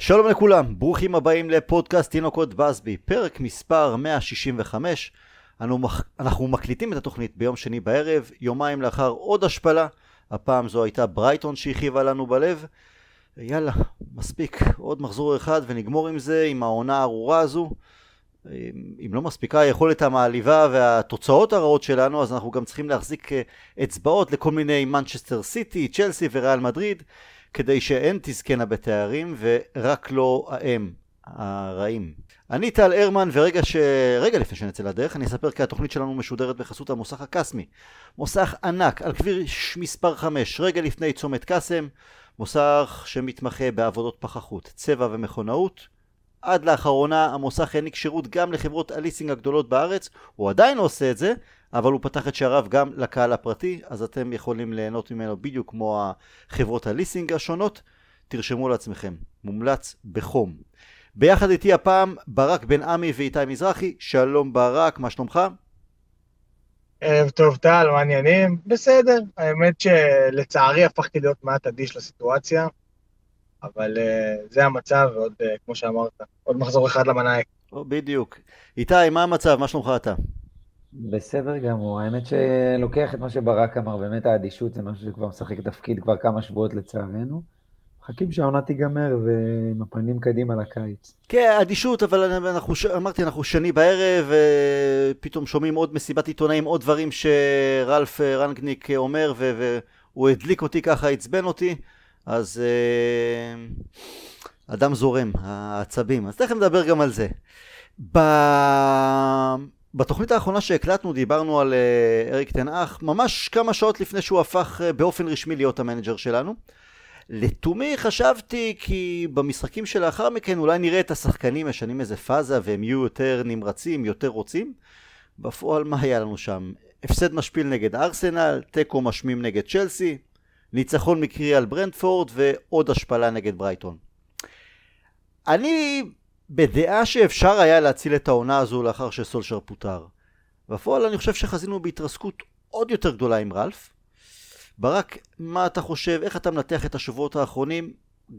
שלום לכולם, ברוכים הבאים לפודקאסט תינוקות בסבי, פרק מספר 165. אנו, אנחנו מקליטים את התוכנית ביום שני בערב, יומיים לאחר עוד השפלה. הפעם זו הייתה ברייטון שהכאיבה לנו בלב. יאללה, מספיק, עוד מחזור אחד ונגמור עם זה, עם העונה הארורה הזו. אם לא מספיקה היכולת המעליבה והתוצאות הרעות שלנו, אז אנחנו גם צריכים להחזיק אה, אצבעות לכל מיני מנצ'סטר סיטי, צ'לסי וריאל מדריד. כדי שהן תזכנה בתארים ורק לא האם, הרעים. אני טל הרמן ורגע ש... רגע לפני שנצא לדרך אני אספר כי התוכנית שלנו משודרת בחסות המוסך הקסמי. מוסך ענק על כביש מספר 5 רגע לפני צומת קאסם. מוסך שמתמחה בעבודות פחחות, צבע ומכונאות. עד לאחרונה המוסך העניק שירות גם לחברות הליסינג הגדולות בארץ, הוא עדיין עושה את זה, אבל הוא פתח את שעריו גם לקהל הפרטי, אז אתם יכולים ליהנות ממנו בדיוק כמו החברות הליסינג השונות. תרשמו לעצמכם, מומלץ בחום. ביחד איתי הפעם ברק בן עמי ואיתי מזרחי, שלום ברק, מה שלומך? ערב טוב טל, מה העניינים? בסדר, האמת שלצערי הפכתי להיות מעט אדיש לסיטואציה, אבל uh, זה המצב, ועוד, uh, כמו שאמרת, עוד מחזור אחד למנאייק. בדיוק. איתי, מה המצב? מה שלומך אתה? בסדר גמור, האמת שלוקח את מה שברק אמר, באמת האדישות זה משהו שכבר משחק תפקיד כבר כמה שבועות לצערנו. מחכים שהעונה תיגמר ועם הפנים קדימה לקיץ. כן, אדישות, אבל אנחנו, אמרתי, אנחנו שני בערב, ופתאום שומעים עוד מסיבת עיתונאים, עוד דברים שרלף רנגניק אומר, והוא הדליק אותי ככה, עצבן אותי, אז אדם זורם, העצבים. אז תכף נדבר גם על זה. ב... בתוכנית האחרונה שהקלטנו דיברנו על uh, אריק טן האח ממש כמה שעות לפני שהוא הפך uh, באופן רשמי להיות המנג'ר שלנו. לתומי חשבתי כי במשחקים שלאחר מכן אולי נראה את השחקנים משנים איזה פאזה והם יהיו יותר נמרצים, יותר רוצים. בפועל מה היה לנו שם? הפסד משפיל נגד ארסנל, תיקו משמים נגד צ'לסי, ניצחון מקרי על ברנטפורד ועוד השפלה נגד ברייטון. אני בדעה שאפשר היה להציל את העונה הזו לאחר שסולשר פוטר. בפועל אני חושב שחזינו בהתרסקות עוד יותר גדולה עם רלף. ברק, מה אתה חושב, איך אתה מנתח את השבועות האחרונים,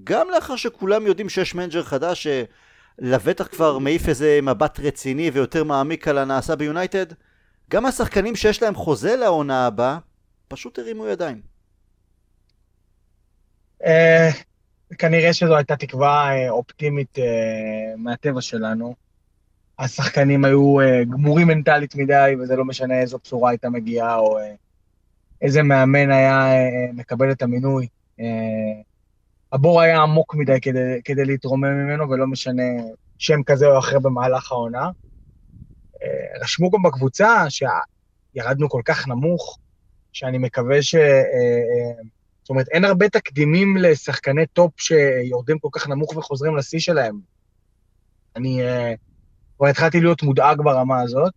גם לאחר שכולם יודעים שיש מנג'ר חדש שלבטח כבר מעיף איזה מבט רציני ויותר מעמיק על הנעשה ביונייטד, גם השחקנים שיש להם חוזה לעונה הבאה, פשוט הרימו ידיים. אה, כנראה שזו הייתה תקווה אה, אופטימית אה, מהטבע שלנו. השחקנים היו אה, גמורים מנטלית מדי, וזה לא משנה איזו בשורה הייתה מגיעה, או איזה מאמן היה מקבל את המינוי. הבור היה עמוק מדי כדי, כדי להתרומם ממנו, ולא משנה שם כזה או אחר במהלך העונה. רשמו גם בקבוצה שירדנו כל כך נמוך, שאני מקווה ש... זאת אומרת, אין הרבה תקדימים לשחקני טופ שיורדים כל כך נמוך וחוזרים לשיא שלהם. אני uh, כבר התחלתי להיות מודאג ברמה הזאת.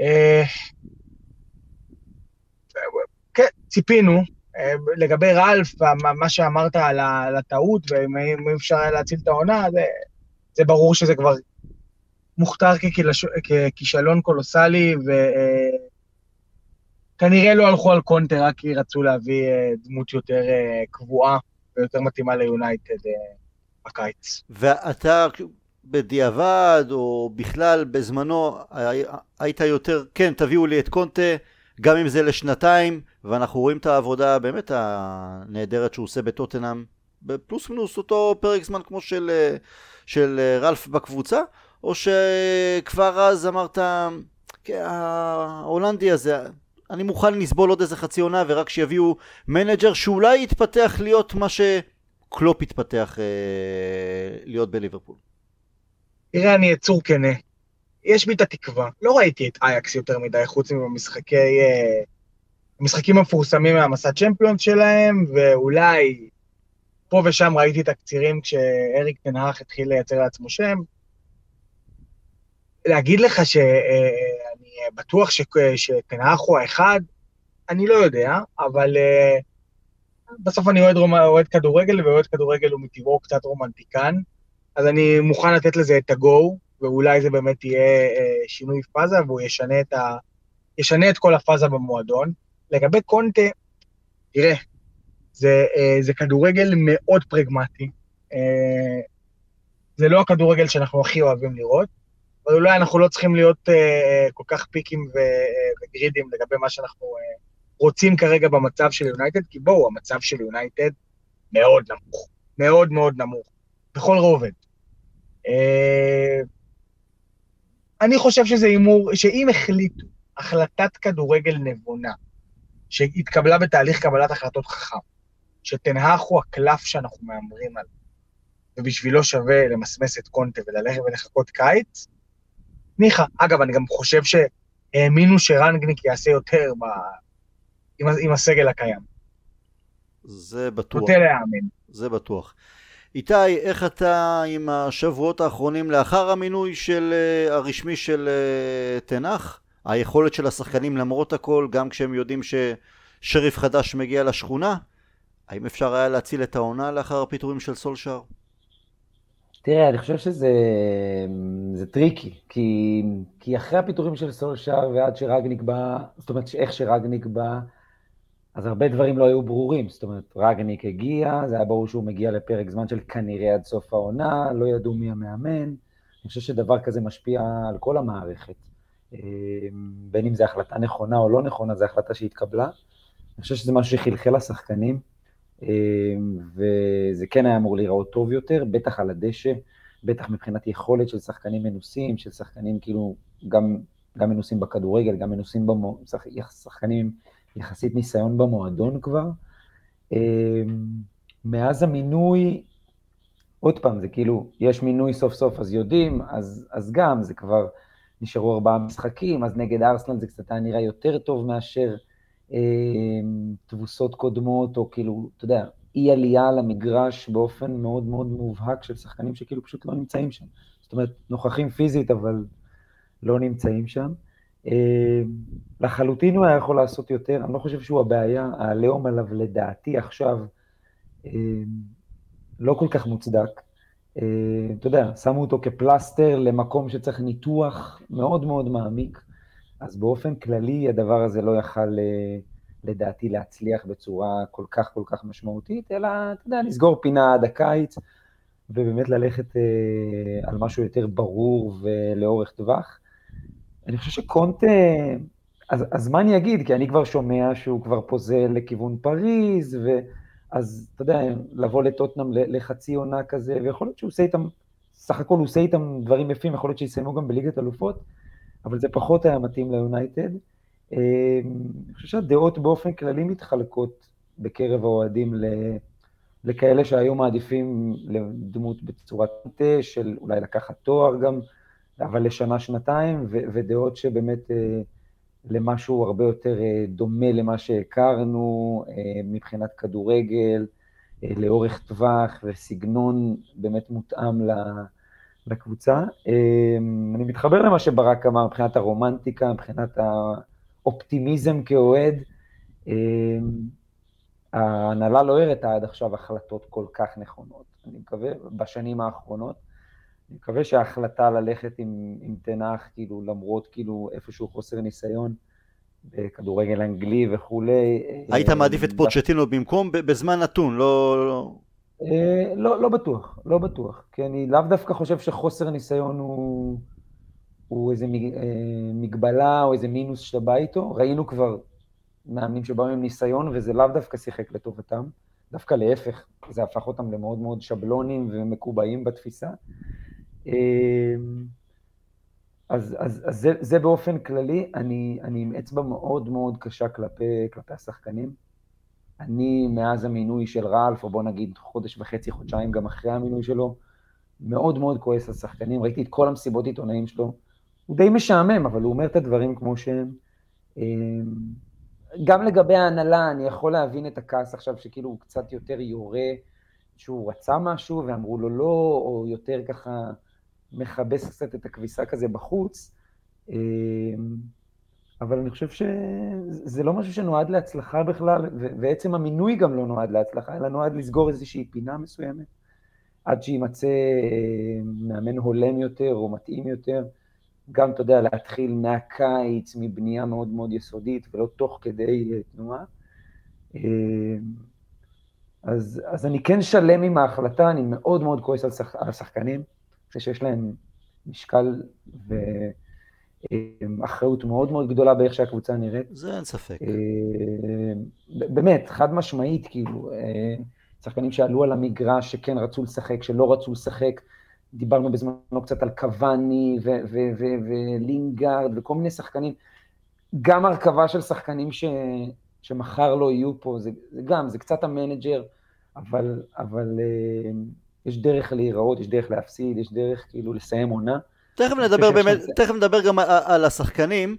Uh, כן, ציפינו. Uh, לגבי רלף, מה שאמרת על הטעות, ואם אפשר היה להציל את העונה, זה, זה ברור שזה כבר מוכתר ככישלון קולוסלי, ו... כנראה לא הלכו על קונטה רק כי רצו להביא אה, דמות יותר אה, קבועה ויותר מתאימה ליונייטד אה, בקיץ. ואתה בדיעבד, או בכלל בזמנו, היית יותר, כן, תביאו לי את קונטה, גם אם זה לשנתיים, ואנחנו רואים את העבודה באמת הנהדרת שהוא עושה בטוטנהאם, בפלוס מינוס אותו פרק זמן כמו של, של רלף בקבוצה, או שכבר אז אמרת, כן, ההולנדי הזה, אני מוכן לסבול עוד איזה חצי עונה ורק שיביאו מנג'ר שאולי יתפתח להיות מה שקלופ יתפתח אה, להיות בליברפול. תראה, אני יצור כנה. יש בי את התקווה. לא ראיתי את אייאקס יותר מדי, חוץ מבמשחקי... אה, המשחקים המפורסמים מהמסע צ'מפיונס שלהם, ואולי פה ושם ראיתי תקצירים כשאריק תנהך התחיל לייצר לעצמו שם. להגיד לך ש... אה, בטוח שתנח הוא האחד, אני לא יודע, אבל uh, בסוף אני אוהד, אוהד כדורגל, ואוהד כדורגל הוא מטבעו קצת רומנטיקן, אז אני מוכן לתת לזה את ה-go, ואולי זה באמת יהיה uh, שינוי פאזה, והוא ישנה את, ה... ישנה את כל הפאזה במועדון. לגבי קונטה, תראה, זה, uh, זה כדורגל מאוד פרגמטי. אה, זה לא הכדורגל שאנחנו הכי אוהבים לראות, אבל אולי אנחנו לא צריכים להיות אה, כל כך פיקים וגרידים לגבי מה שאנחנו רוצים כרגע במצב של יונייטד, כי בואו, המצב של יונייטד מאוד נמוך, מאוד מאוד נמוך, בכל רובד. אני חושב שזה הימור, שאם החליטו החלטת כדורגל נבונה, שהתקבלה בתהליך קבלת החלטות חכם, שתנהך הוא הקלף שאנחנו מהמרים עליו, ובשבילו שווה למסמס את קונטה וללכת ולחכות קיץ, ניחא. אגב, אני גם חושב שהאמינו שרנגניק יעשה יותר ב... עם, עם הסגל הקיים. זה בטוח. נוטה להאמין. זה בטוח. איתי, איך אתה עם השבועות האחרונים לאחר המינוי של, uh, הרשמי של uh, תנח? היכולת של השחקנים למרות הכל, גם כשהם יודעים ששריף חדש מגיע לשכונה? האם אפשר היה להציל את העונה לאחר הפיטורים של סולשאר? תראה, אני חושב שזה זה tricky, כי, כי אחרי הפיטורים של סולשאר ועד שראנגניק בא, זאת אומרת, איך שראנגניק בא, אז הרבה דברים לא היו ברורים. זאת אומרת, רגניק הגיע, זה היה ברור שהוא מגיע לפרק זמן של כנראה עד סוף העונה, לא ידעו מי המאמן. אני חושב שדבר כזה משפיע על כל המערכת. אה, בין אם זו החלטה נכונה או לא נכונה, זו החלטה שהתקבלה. אני חושב שזה משהו שחלחל לשחקנים, וזה כן היה אמור להיראות טוב יותר, בטח על הדשא, בטח מבחינת יכולת של שחקנים מנוסים, של שחקנים כאילו גם, גם מנוסים בכדורגל, גם מנוסים, במו, שחקנים יחסית ניסיון במועדון כבר. אה, מאז המינוי, עוד פעם, זה כאילו, יש מינוי סוף סוף אז יודעים, אז, אז גם, זה כבר, נשארו ארבעה משחקים, אז נגד ארסנל זה קצת היה נראה יותר טוב מאשר תבוסות קודמות, או כאילו, אתה יודע, אי עלייה למגרש באופן מאוד מאוד מובהק של שחקנים שכאילו פשוט לא נמצאים שם. זאת אומרת, נוכחים פיזית, אבל לא נמצאים שם. אה, לחלוטין הוא היה יכול לעשות יותר, אני לא חושב שהוא הבעיה, העליהום עליו לדעתי עכשיו אה, לא כל כך מוצדק. אתה יודע, שמו אותו כפלסטר למקום שצריך ניתוח מאוד מאוד מעמיק, אז באופן כללי הדבר הזה לא יכל לדעתי להצליח בצורה כל כך כל כך משמעותית, אלא, אתה יודע, לסגור פינה עד הקיץ, ובאמת ללכת על משהו יותר ברור ולאורך טווח. אני חושב שקונטה, אז, אז מה אני אגיד? כי אני כבר שומע שהוא כבר פוזל לכיוון פריז, ואז, אתה יודע, לבוא לטוטנאם לחצי עונה כזה, ויכול להיות שהוא עושה איתם, סך הכל הוא עושה איתם דברים יפים, יכול להיות שיסיימו גם בליגת אלופות, אבל זה פחות היה מתאים ליונייטד. אמ, אני חושב שהדעות באופן כללי מתחלקות בקרב האוהדים לכאלה שהיו מעדיפים לדמות בצורת תה, של אולי לקחת תואר גם, אבל לשנה-שנתיים, ודעות שבאמת אה, למשהו הרבה יותר אה, דומה למה שהכרנו אה, מבחינת כדורגל, לאורך טווח וסגנון באמת מותאם לקבוצה. אני מתחבר למה שברק אמר מבחינת הרומנטיקה, מבחינת האופטימיזם כאוהד. ההנהלה לא הראתה עד עכשיו החלטות כל כך נכונות, אני מקווה, בשנים האחרונות. אני מקווה שההחלטה ללכת עם, עם תנח, כאילו, למרות כאילו איפשהו חוסר ניסיון בכדורגל אנגלי וכולי. היית אה, מעדיף את פוצ'טינו במקום בזמן נתון, לא... לא... אה, לא, לא בטוח, לא בטוח. כי אני לאו דווקא חושב שחוסר ניסיון הוא, הוא איזה אה, מגבלה או איזה מינוס שאתה בא איתו. ראינו כבר מאמנים שבאו עם ניסיון, וזה לאו דווקא שיחק לטובתם. דווקא להפך, זה הפך אותם למאוד מאוד שבלונים ומקובעים בתפיסה. אמ, אז, אז, אז זה, זה באופן כללי, אני, אני עם אצבע מאוד מאוד קשה כלפי, כלפי השחקנים. אני, מאז המינוי של רלף, או בוא נגיד חודש וחצי, חודשיים גם אחרי המינוי שלו, מאוד מאוד כועס על שחקנים. ראיתי את כל המסיבות עיתונאים שלו. הוא די משעמם, אבל הוא אומר את הדברים כמו שהם. אמ, גם לגבי ההנהלה, אני יכול להבין את הכעס עכשיו, שכאילו הוא קצת יותר יורה, שהוא רצה משהו ואמרו לו לא, או יותר ככה מכבס קצת את הכביסה כזה בחוץ, אמ, אבל אני חושב שזה לא משהו שנועד להצלחה בכלל, ועצם המינוי גם לא נועד להצלחה, אלא נועד לסגור איזושהי פינה מסוימת, עד שיימצא אמ, מאמן הולם יותר או מתאים יותר. גם, אתה יודע, להתחיל מהקיץ, מבנייה מאוד מאוד יסודית, ולא תוך כדי אה, תנועה. אמ, אז, אז אני כן שלם עם ההחלטה, אני מאוד מאוד כועס על, שח, על השחקנים, אני חושב שיש להם משקל ואחריות מאוד מאוד גדולה באיך שהקבוצה נראית. זה אין ספק. אה, באמת, חד משמעית, כאילו, אה, שחקנים שעלו על המגרש, שכן רצו לשחק, שלא רצו לשחק, דיברנו בזמנו קצת על קבאני ולינגארד וכל מיני שחקנים. גם הרכבה של שחקנים ש, שמחר לא יהיו פה, זה, זה גם, זה קצת המנג'ר, אבל, אבל אה, יש דרך להיראות, יש דרך להפסיד, יש דרך כאילו לסיים עונה. תכף נדבר באמת, זה... תכף נדבר גם על, על השחקנים.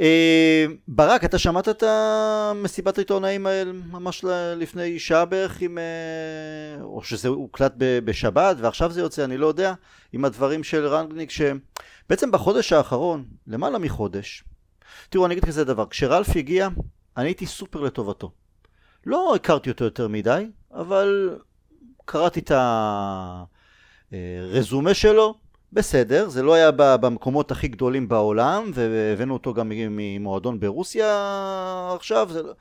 אה, ברק, אתה שמעת את המסיבת העיתונאים האלה ממש לפני שעה בערך, עם, אה, או שזה הוקלט בשבת ועכשיו זה יוצא, אני לא יודע, עם הדברים של רנגניק, שבעצם בחודש האחרון, למעלה מחודש, תראו, אני אגיד כזה דבר, כשרלף הגיע, אני הייתי סופר לטובתו. לא הכרתי אותו יותר מדי, אבל קראתי את הרזומה שלו, בסדר, זה לא היה במקומות הכי גדולים בעולם, והבאנו אותו גם ממועדון ברוסיה עכשיו, זה לא,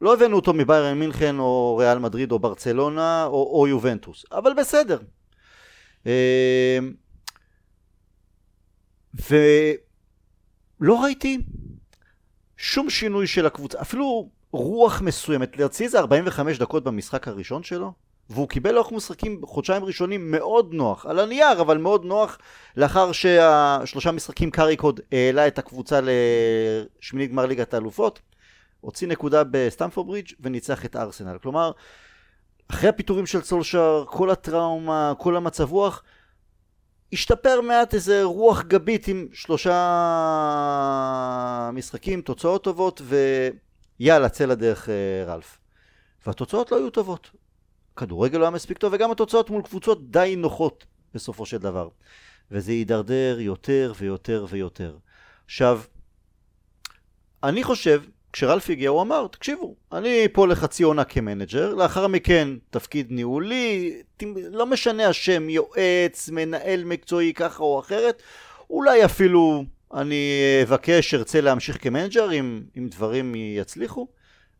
לא הבאנו אותו מביירן מינכן או ריאל מדריד או ברצלונה או, או יובנטוס, אבל בסדר. אה, ולא ראיתי שום שינוי של הקבוצה, אפילו רוח מסוימת, להוציא איזה 45 דקות במשחק הראשון שלו, והוא קיבל לאורך משחקים חודשיים ראשונים מאוד נוח, על הנייר אבל מאוד נוח, לאחר שהשלושה משחקים קאריקוד העלה את הקבוצה לשמינית גמר ליגת האלופות, הוציא נקודה בסטמפורד ברידג' וניצח את ארסנל. כלומר, אחרי הפיטורים של סולשר, כל הטראומה, כל המצב רוח, השתפר מעט איזה רוח גבית עם שלושה משחקים, תוצאות טובות, ויאללה, צא לדרך אה, רלף. והתוצאות לא היו טובות. כדורגל לא היה מספיק טוב, וגם התוצאות מול קבוצות די נוחות בסופו של דבר. וזה יידרדר יותר ויותר ויותר. עכשיו, אני חושב כשרלף הגיע הוא אמר, תקשיבו, אני פה לחצי עונה כמנג'ר, לאחר מכן תפקיד ניהולי, לא משנה השם, יועץ, מנהל מקצועי ככה או אחרת, אולי אפילו אני אבקש, ארצה להמשיך כמנג'ר אם, אם דברים יצליחו.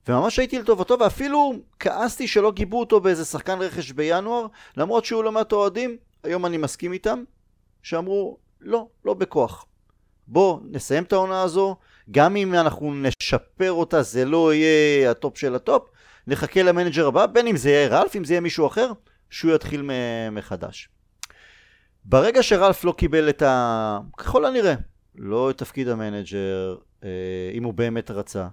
וממש הייתי לטובתו, ואפילו כעסתי שלא גיבו אותו באיזה שחקן רכש בינואר, למרות שהוא לא מעט אוהדים, היום אני מסכים איתם, שאמרו, לא, לא בכוח. בוא נסיים את העונה הזו, גם אם אנחנו נשפר אותה זה לא יהיה הטופ של הטופ, נחכה למנג'ר הבא, בין אם זה יהיה רלף, אם זה יהיה מישהו אחר, שהוא יתחיל מחדש. ברגע שרלף לא קיבל את ה... ככל הנראה, לא את תפקיד המנג'ר, אה, אם הוא באמת רצה,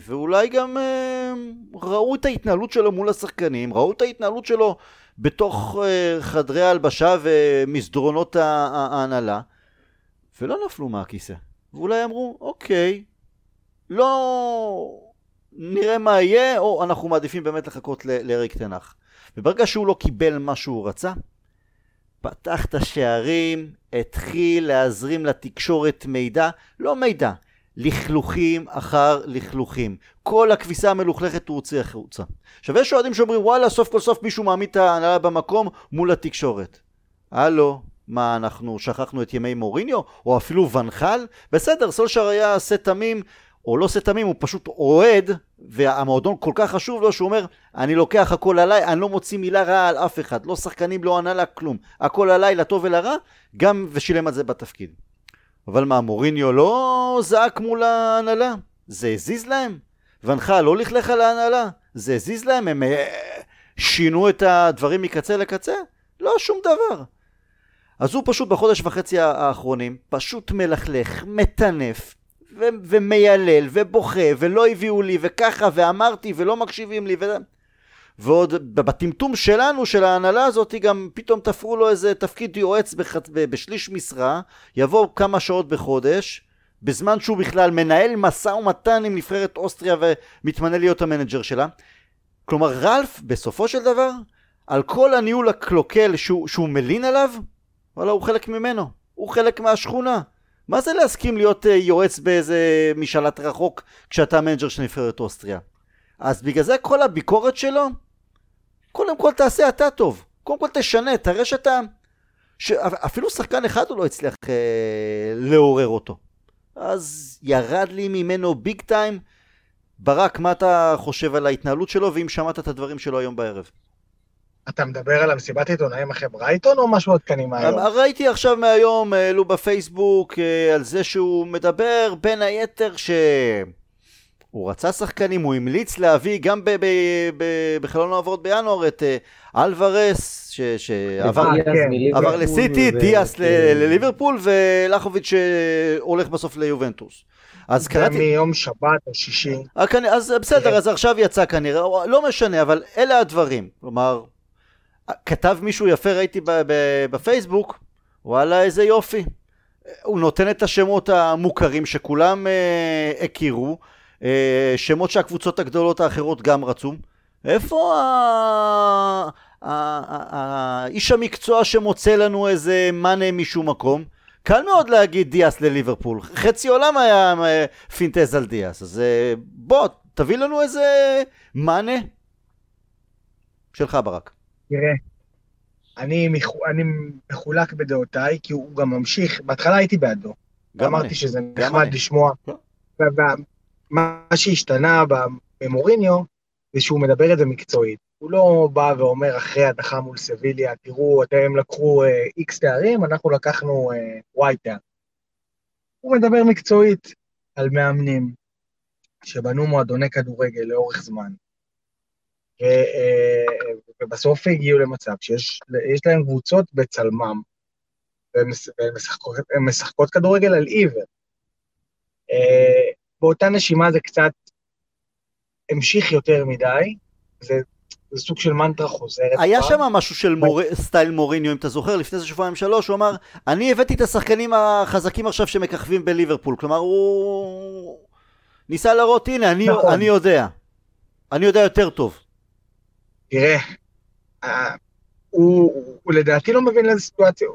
ואולי גם אה, ראו את ההתנהלות שלו מול השחקנים, ראו את ההתנהלות שלו בתוך חדרי ההלבשה ומסדרונות ההנהלה, ולא נפלו מהכיסא. ואולי אמרו, אוקיי, לא נראה מה יהיה, או אנחנו מעדיפים באמת לחכות לאריק תנח. וברגע שהוא לא קיבל מה שהוא רצה, פתח את השערים, התחיל להזרים לתקשורת מידע, לא מידע, לכלוכים אחר לכלוכים. כל הכביסה המלוכלכת הוא הוציא החוצה. עכשיו יש אוהדים שאומרים וואלה סוף כל סוף מישהו מעמיד את ההנהלה במקום מול התקשורת. הלו, מה, אנחנו שכחנו את ימי מוריניו? או אפילו ונחל? בסדר, סולשר היה עשה תמים, או לא עושה תמים, הוא פשוט אוהד, והמועדון כל כך חשוב לו שהוא אומר, אני לוקח הכל עליי, אני לא מוציא מילה רעה על אף אחד, לא שחקנים, לא הנהלה, כלום. הכל עליי, לטוב ולרע, גם ושילם על זה בתפקיד. אבל מה, מוריניו לא זעק מול ההנהלה? זה הזיז להם? ונחל לא לכלך על ההנהלה? זה הזיז להם? הם אה, שינו את הדברים מקצה לקצה? לא שום דבר. אז הוא פשוט בחודש וחצי האחרונים פשוט מלכלך, מטנף ו- ומיילל ובוכה ולא הביאו לי וככה ואמרתי ולא מקשיבים לי ו... ועוד בטמטום שלנו, של ההנהלה הזאת, גם פתאום תפרו לו איזה תפקיד יועץ בח... בשליש משרה, יבוא כמה שעות בחודש, בזמן שהוא בכלל מנהל משא ומתן עם נבחרת אוסטריה ומתמנה להיות המנג'ר שלה. כלומר, רלף, בסופו של דבר, על כל הניהול הקלוקל שהוא, שהוא מלין עליו, וואלה, הוא חלק ממנו. הוא חלק מהשכונה. מה זה להסכים להיות uh, יועץ באיזה משלט רחוק כשאתה המנג'ר של נבחרת אוסטריה? אז בגלל זה כל הביקורת שלו, קודם כל תעשה אתה טוב. קודם כל תשנה, תראה שאתה... שאפילו שחקן אחד הוא לא הצליח אה, לעורר אותו. אז ירד לי ממנו ביג טיים ברק, מה אתה חושב על ההתנהלות שלו, ואם שמעת את הדברים שלו היום בערב? אתה מדבר על המסיבת עיתונאים אחרי ברייטון או משהו עדכני מהיום? ראיתי עכשיו מהיום, העלו בפייסבוק אה, על זה שהוא מדבר בין היתר ש... הוא רצה שחקנים, הוא המליץ להביא גם בחלון העברות בינואר את אה, אלוורס, שעבר כן. לסיטי, דיאס לליברפול, ולחוביץ' שהולך בסוף ליובנטוס. אז קראתי... זה מיום שבת או שישי. אה, אז בסדר, אז עכשיו יצא כנראה, לא משנה, אבל אלה הדברים. כלומר, כתב מישהו יפה, ראיתי בפייסבוק, וואלה, איזה יופי. הוא נותן את השמות המוכרים שכולם אה, הכירו, אה, שמות שהקבוצות הגדולות האחרות גם רצו. איפה האיש המקצוע שמוצא לנו איזה מאנה משום מקום? קל מאוד להגיד דיאס לליברפול, חצי עולם היה אה, פינטז על דיאס, אז אה, בוא, תביא לנו איזה מאנה שלך ברק. תראה, אני, אני מחולק בדעותיי, כי הוא גם ממשיך, בהתחלה הייתי בעדו. גם אמרתי אני. שזה נחמד לשמוע. מה שהשתנה במוריניו, זה שהוא מדבר את זה מקצועית. הוא לא בא ואומר אחרי הדחה מול סביליה, תראו, אתם לקחו איקס uh, תארים, אנחנו לקחנו וואי uh, תאר. הוא מדבר מקצועית על מאמנים שבנו מועדוני כדורגל לאורך זמן, uh, ובסוף הגיעו למצב שיש להם קבוצות בצלמם, והן משחקות, משחקות כדורגל על עיוור. באותה נשימה זה קצת המשיך יותר מדי, זה, זה סוג של מנטרה חוזרת. היה שם משהו של מור... סטייל מוריניו, אם אתה זוכר, לפני איזה שבועיים שלוש, הוא אמר, אני הבאתי את השחקנים החזקים עכשיו שמככבים בליברפול, כלומר הוא ניסה להראות, הנה, אני, נכון. אני יודע, אני יודע יותר טוב. תראה, אה, הוא, הוא לדעתי לא מבין לאיזה סיטואציה,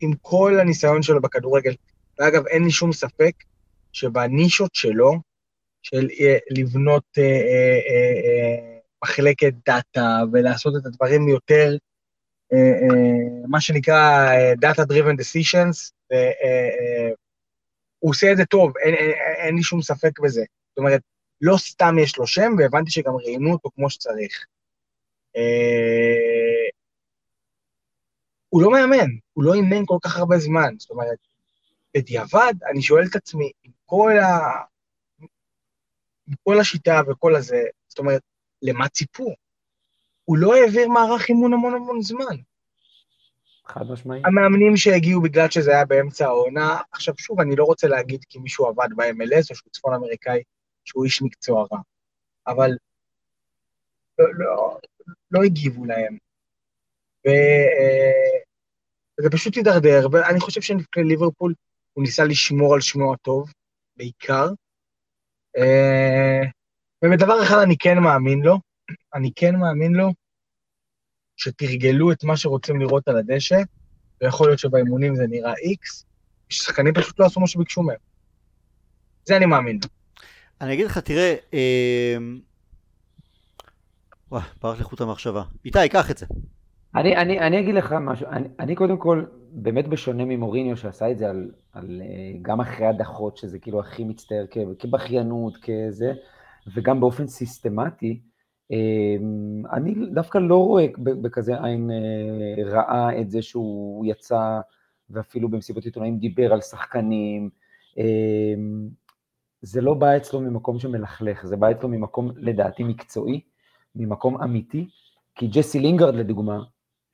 עם כל הניסיון שלו בכדורגל, ואגב, אין לי שום ספק שבנישות שלו, של אה, לבנות אה, אה, אה, מחלקת דאטה ולעשות את הדברים יותר, אה, אה, מה שנקרא Data Driven Decisions, אה, אה, הוא עושה את זה טוב, אין, אין, אין לי שום ספק בזה. זאת אומרת, לא סתם יש לו שם, והבנתי שגם ראיינו אותו כמו שצריך. אה, הוא לא מאמן, הוא לא אימן כל כך הרבה זמן. זאת אומרת, בדיעבד, אני שואל את עצמי, עם כל, ה... עם כל השיטה וכל הזה, זאת אומרת, למה ציפו? הוא לא העביר מערך אימון המון המון זמן. חד משמעי. המאמנים שהגיעו בגלל שזה היה באמצע העונה, עכשיו שוב, אני לא רוצה להגיד כי מישהו עבד ב-MLS או שהוא צפון אמריקאי, שהוא איש מקצוע רע, אבל לא, לא, לא הגיבו להם. ו, אה, וזה פשוט הידרדר, ואני חושב שליברפול הוא ניסה לשמור על שמו הטוב, בעיקר. אה, ובדבר אחד אני כן מאמין לו, אני כן מאמין לו שתרגלו את מה שרוצים לראות על הדשא, ויכול להיות שבאימונים זה נראה איקס, ששחקנים פשוט לא עשו מה שביקשו מהם. זה אני מאמין. אני אגיד לך, תראה, אה... וואי, ברח לי חוט המחשבה. איתי, קח את זה. אני, אני, אני אגיד לך משהו, אני, אני קודם כל, באמת בשונה ממוריניו שעשה את זה על, על אה, גם אחרי הדחות, שזה כאילו הכי מצטער כבכיינות, כזה, וגם באופן סיסטמטי, אמ, אני דווקא לא רואה בכזה עין אה, רעה את זה שהוא יצא ואפילו במסיבות עיתונאים דיבר על שחקנים. אמ, זה לא בא אצלו ממקום שמלכלך, זה בא אצלו ממקום לדעתי מקצועי, ממקום אמיתי, כי ג'סי לינגרד לדוגמה,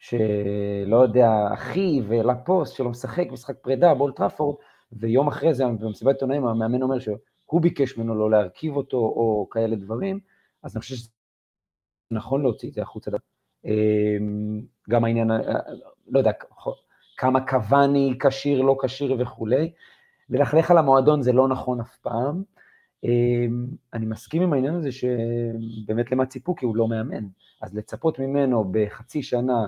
שלא יודע, אחי ולפוסט שלא משחק משחק פרידה באולטראפורד, ויום אחרי זה במסיבת עיתונאים המאמן אומר שהוא ביקש ממנו לא להרכיב אותו או כאלה דברים, אז אני חושב שזה נכון להוציא את זה החוצה. אמ, גם העניין, אה, לא יודע, כמה קוואני כשיר, לא כשיר וכולי. ללכלך על המועדון זה לא נכון אף פעם. אמ, אני מסכים עם העניין הזה שבאמת למה ציפו, כי הוא לא מאמן. אז לצפות ממנו בחצי שנה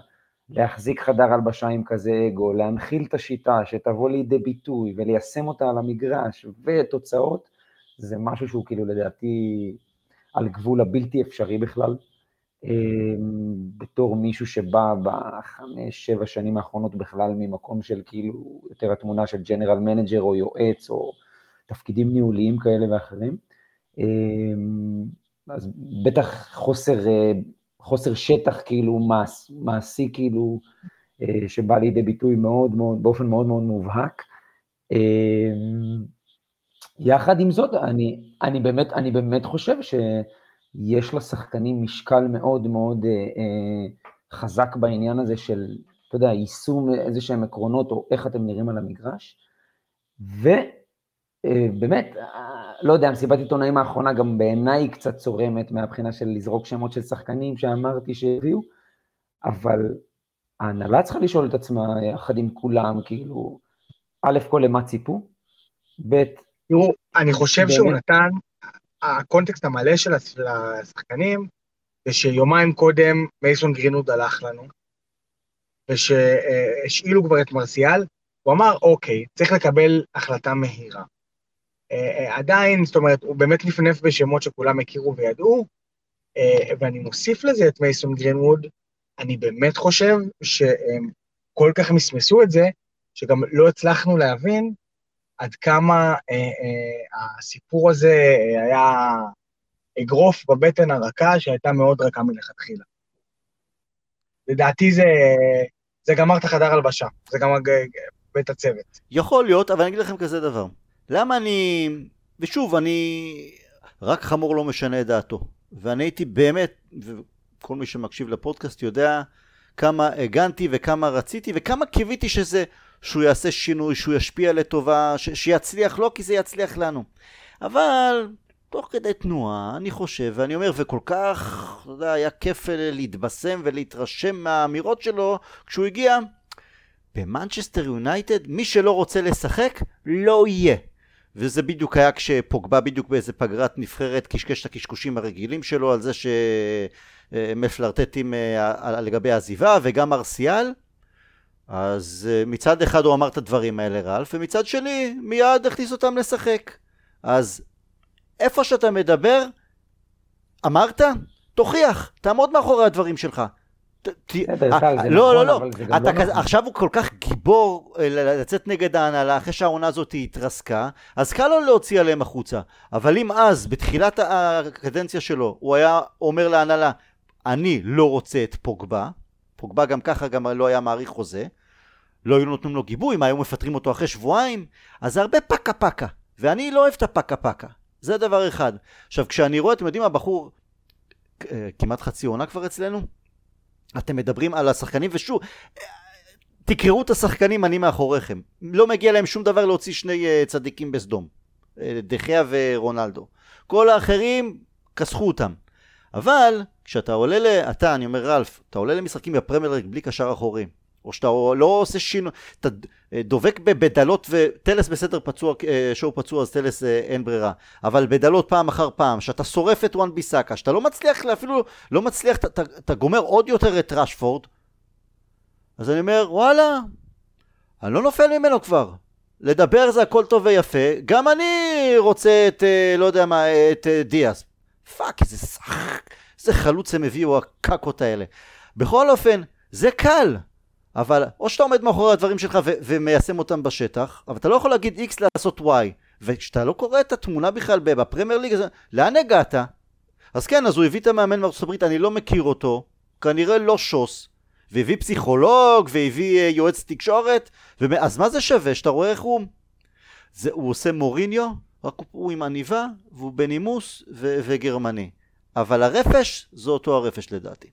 להחזיק חדר הלבשה עם כזה אגו, להנחיל את השיטה שתבוא לידי ביטוי וליישם אותה על המגרש ותוצאות, זה משהו שהוא כאילו לדעתי על גבול הבלתי אפשרי בכלל. אמ, בתור מישהו שבא בחמש, שבע שנים האחרונות בכלל ממקום של כאילו יותר התמונה של general manager או יועץ או תפקידים ניהוליים כאלה ואחרים. אז בטח חוסר, חוסר שטח כאילו מעש, מעשי כאילו, שבא לידי ביטוי מאוד מאוד, באופן מאוד מאוד מובהק. יחד עם זאת, אני, אני, באמת, אני באמת חושב שיש לשחקנים משקל מאוד מאוד אה, אה, חזק בעניין הזה של, אתה יודע, יישום איזה שהם עקרונות או איך אתם נראים על המגרש. ובאמת, אה, אה, לא יודע, מסיבת עיתונאים האחרונה גם בעיניי קצת צורמת מהבחינה של לזרוק שמות של שחקנים שאמרתי שהביאו, אבל ההנהלה צריכה לשאול את עצמה יחד עם כולם, כאילו, א' כל למה ציפו, ב' תראו, אני חושב שהוא נתן, הקונטקסט המלא של השחקנים, זה שיומיים קודם מייסון גרינוד הלך לנו, ושהשאילו כבר את מרסיאל, הוא אמר, אוקיי, צריך לקבל החלטה מהירה. אה, אה, עדיין, זאת אומרת, הוא באמת נפנף בשמות שכולם הכירו וידעו, אה, ואני מוסיף לזה את מייסון גרינווד, אני באמת חושב שהם כל כך מסמסו את זה, שגם לא הצלחנו להבין עד כמה אה, אה, הסיפור הזה היה אגרוף בבטן הרכה שהייתה מאוד רכה מלכתחילה. לדעתי זה, זה גמר את החדר הלבשה, זה גמר בית הצוות. יכול להיות, אבל אני אגיד לכם כזה דבר. למה אני... ושוב, אני... רק חמור לא משנה את דעתו. ואני הייתי באמת, וכל מי שמקשיב לפודקאסט יודע כמה הגנתי וכמה רציתי וכמה קיוויתי שזה שהוא יעשה שינוי, שהוא ישפיע לטובה, ש- שיצליח לו, כי זה יצליח לנו. אבל תוך כדי תנועה, אני חושב, ואני אומר, וכל כך, אתה יודע, היה כיף להתבשם ולהתרשם מהאמירות שלו כשהוא הגיע. במנצ'סטר יונייטד, מי שלא רוצה לשחק, לא יהיה. וזה בדיוק היה כשפוגבה בדיוק באיזה פגרת נבחרת קשקש את הקשקושים הרגילים שלו על זה שמפלרטטים אה, לגבי העזיבה וגם ארסיאל אז אה, מצד אחד הוא אמר את הדברים האלה רלף, ומצד שני מיד הכניס אותם לשחק. אז איפה שאתה מדבר, אמרת? תוכיח, תעמוד מאחורי הדברים שלך. טל, זה לא, נכון, לא, לא. לא נכון. עכשיו הוא כל כך גיבור אה, לצאת נגד ההנהלה אחרי שהעונה הזאת התרסקה, אז קל לו להוציא עליהם החוצה. אבל אם אז, בתחילת הקדנציה שלו, הוא היה אומר להנהלה, אני לא רוצה את פוגבה, פוגבה גם ככה גם לא היה מעריך חוזה, לא היו נותנים לו גיבוי, מה היו מפטרים אותו אחרי שבועיים? אז זה הרבה פקה פקה, ואני לא אוהב את הפקה פקה, זה דבר אחד. עכשיו כשאני רואה, אתם יודעים, הבחור אה, כמעט חצי עונה כבר אצלנו, אתם מדברים על השחקנים, ושוב, תקראו את השחקנים, אני מאחוריכם. לא מגיע להם שום דבר להוציא שני אה, צדיקים בסדום. אה, דחיה ורונלדו. כל האחרים, כסחו אותם. אבל, כשאתה עולה ל... אתה, אני אומר רלף, אתה עולה למשחקים בפרמייר בלי קשר אחורי. או שאתה לא עושה שינוי, אתה דבק בדאלוט וטלס בסדר פצוע, אה, שואו פצוע אז טלס אה, אין ברירה, אבל בדאלוט פעם אחר פעם, שאתה שורף את וואן ביסאקה, שאתה לא מצליח, אפילו לא מצליח, אתה, גומר עוד יותר את ראשפורד, אז אני אומר וואלה, אני לא נופל ממנו כבר. לדבר זה הכל טוב ויפה, גם אני רוצה את, אה, לא יודע מה, את דיאס. fuck, איזה סח, איזה חלוץ הם הביאו הקקות האלה. בכל אופן, זה קל. אבל או שאתה עומד מאחורי הדברים שלך ו- ומיישם אותם בשטח, אבל אתה לא יכול להגיד X לעשות Y, וכשאתה לא קורא את התמונה בכלל בפרמייר ליג, לאן הגעת? אז כן, אז הוא הביא את המאמן מארצות הברית, אני לא מכיר אותו, כנראה לא שוס, והביא פסיכולוג, והביא uh, יועץ תקשורת, ו- אז מה זה שווה שאתה רואה איך הוא... זה, הוא עושה מוריניו, רק הוא עם עניבה, והוא בנימוס ו- וגרמני. אבל הרפש, זה אותו הרפש לדעתי.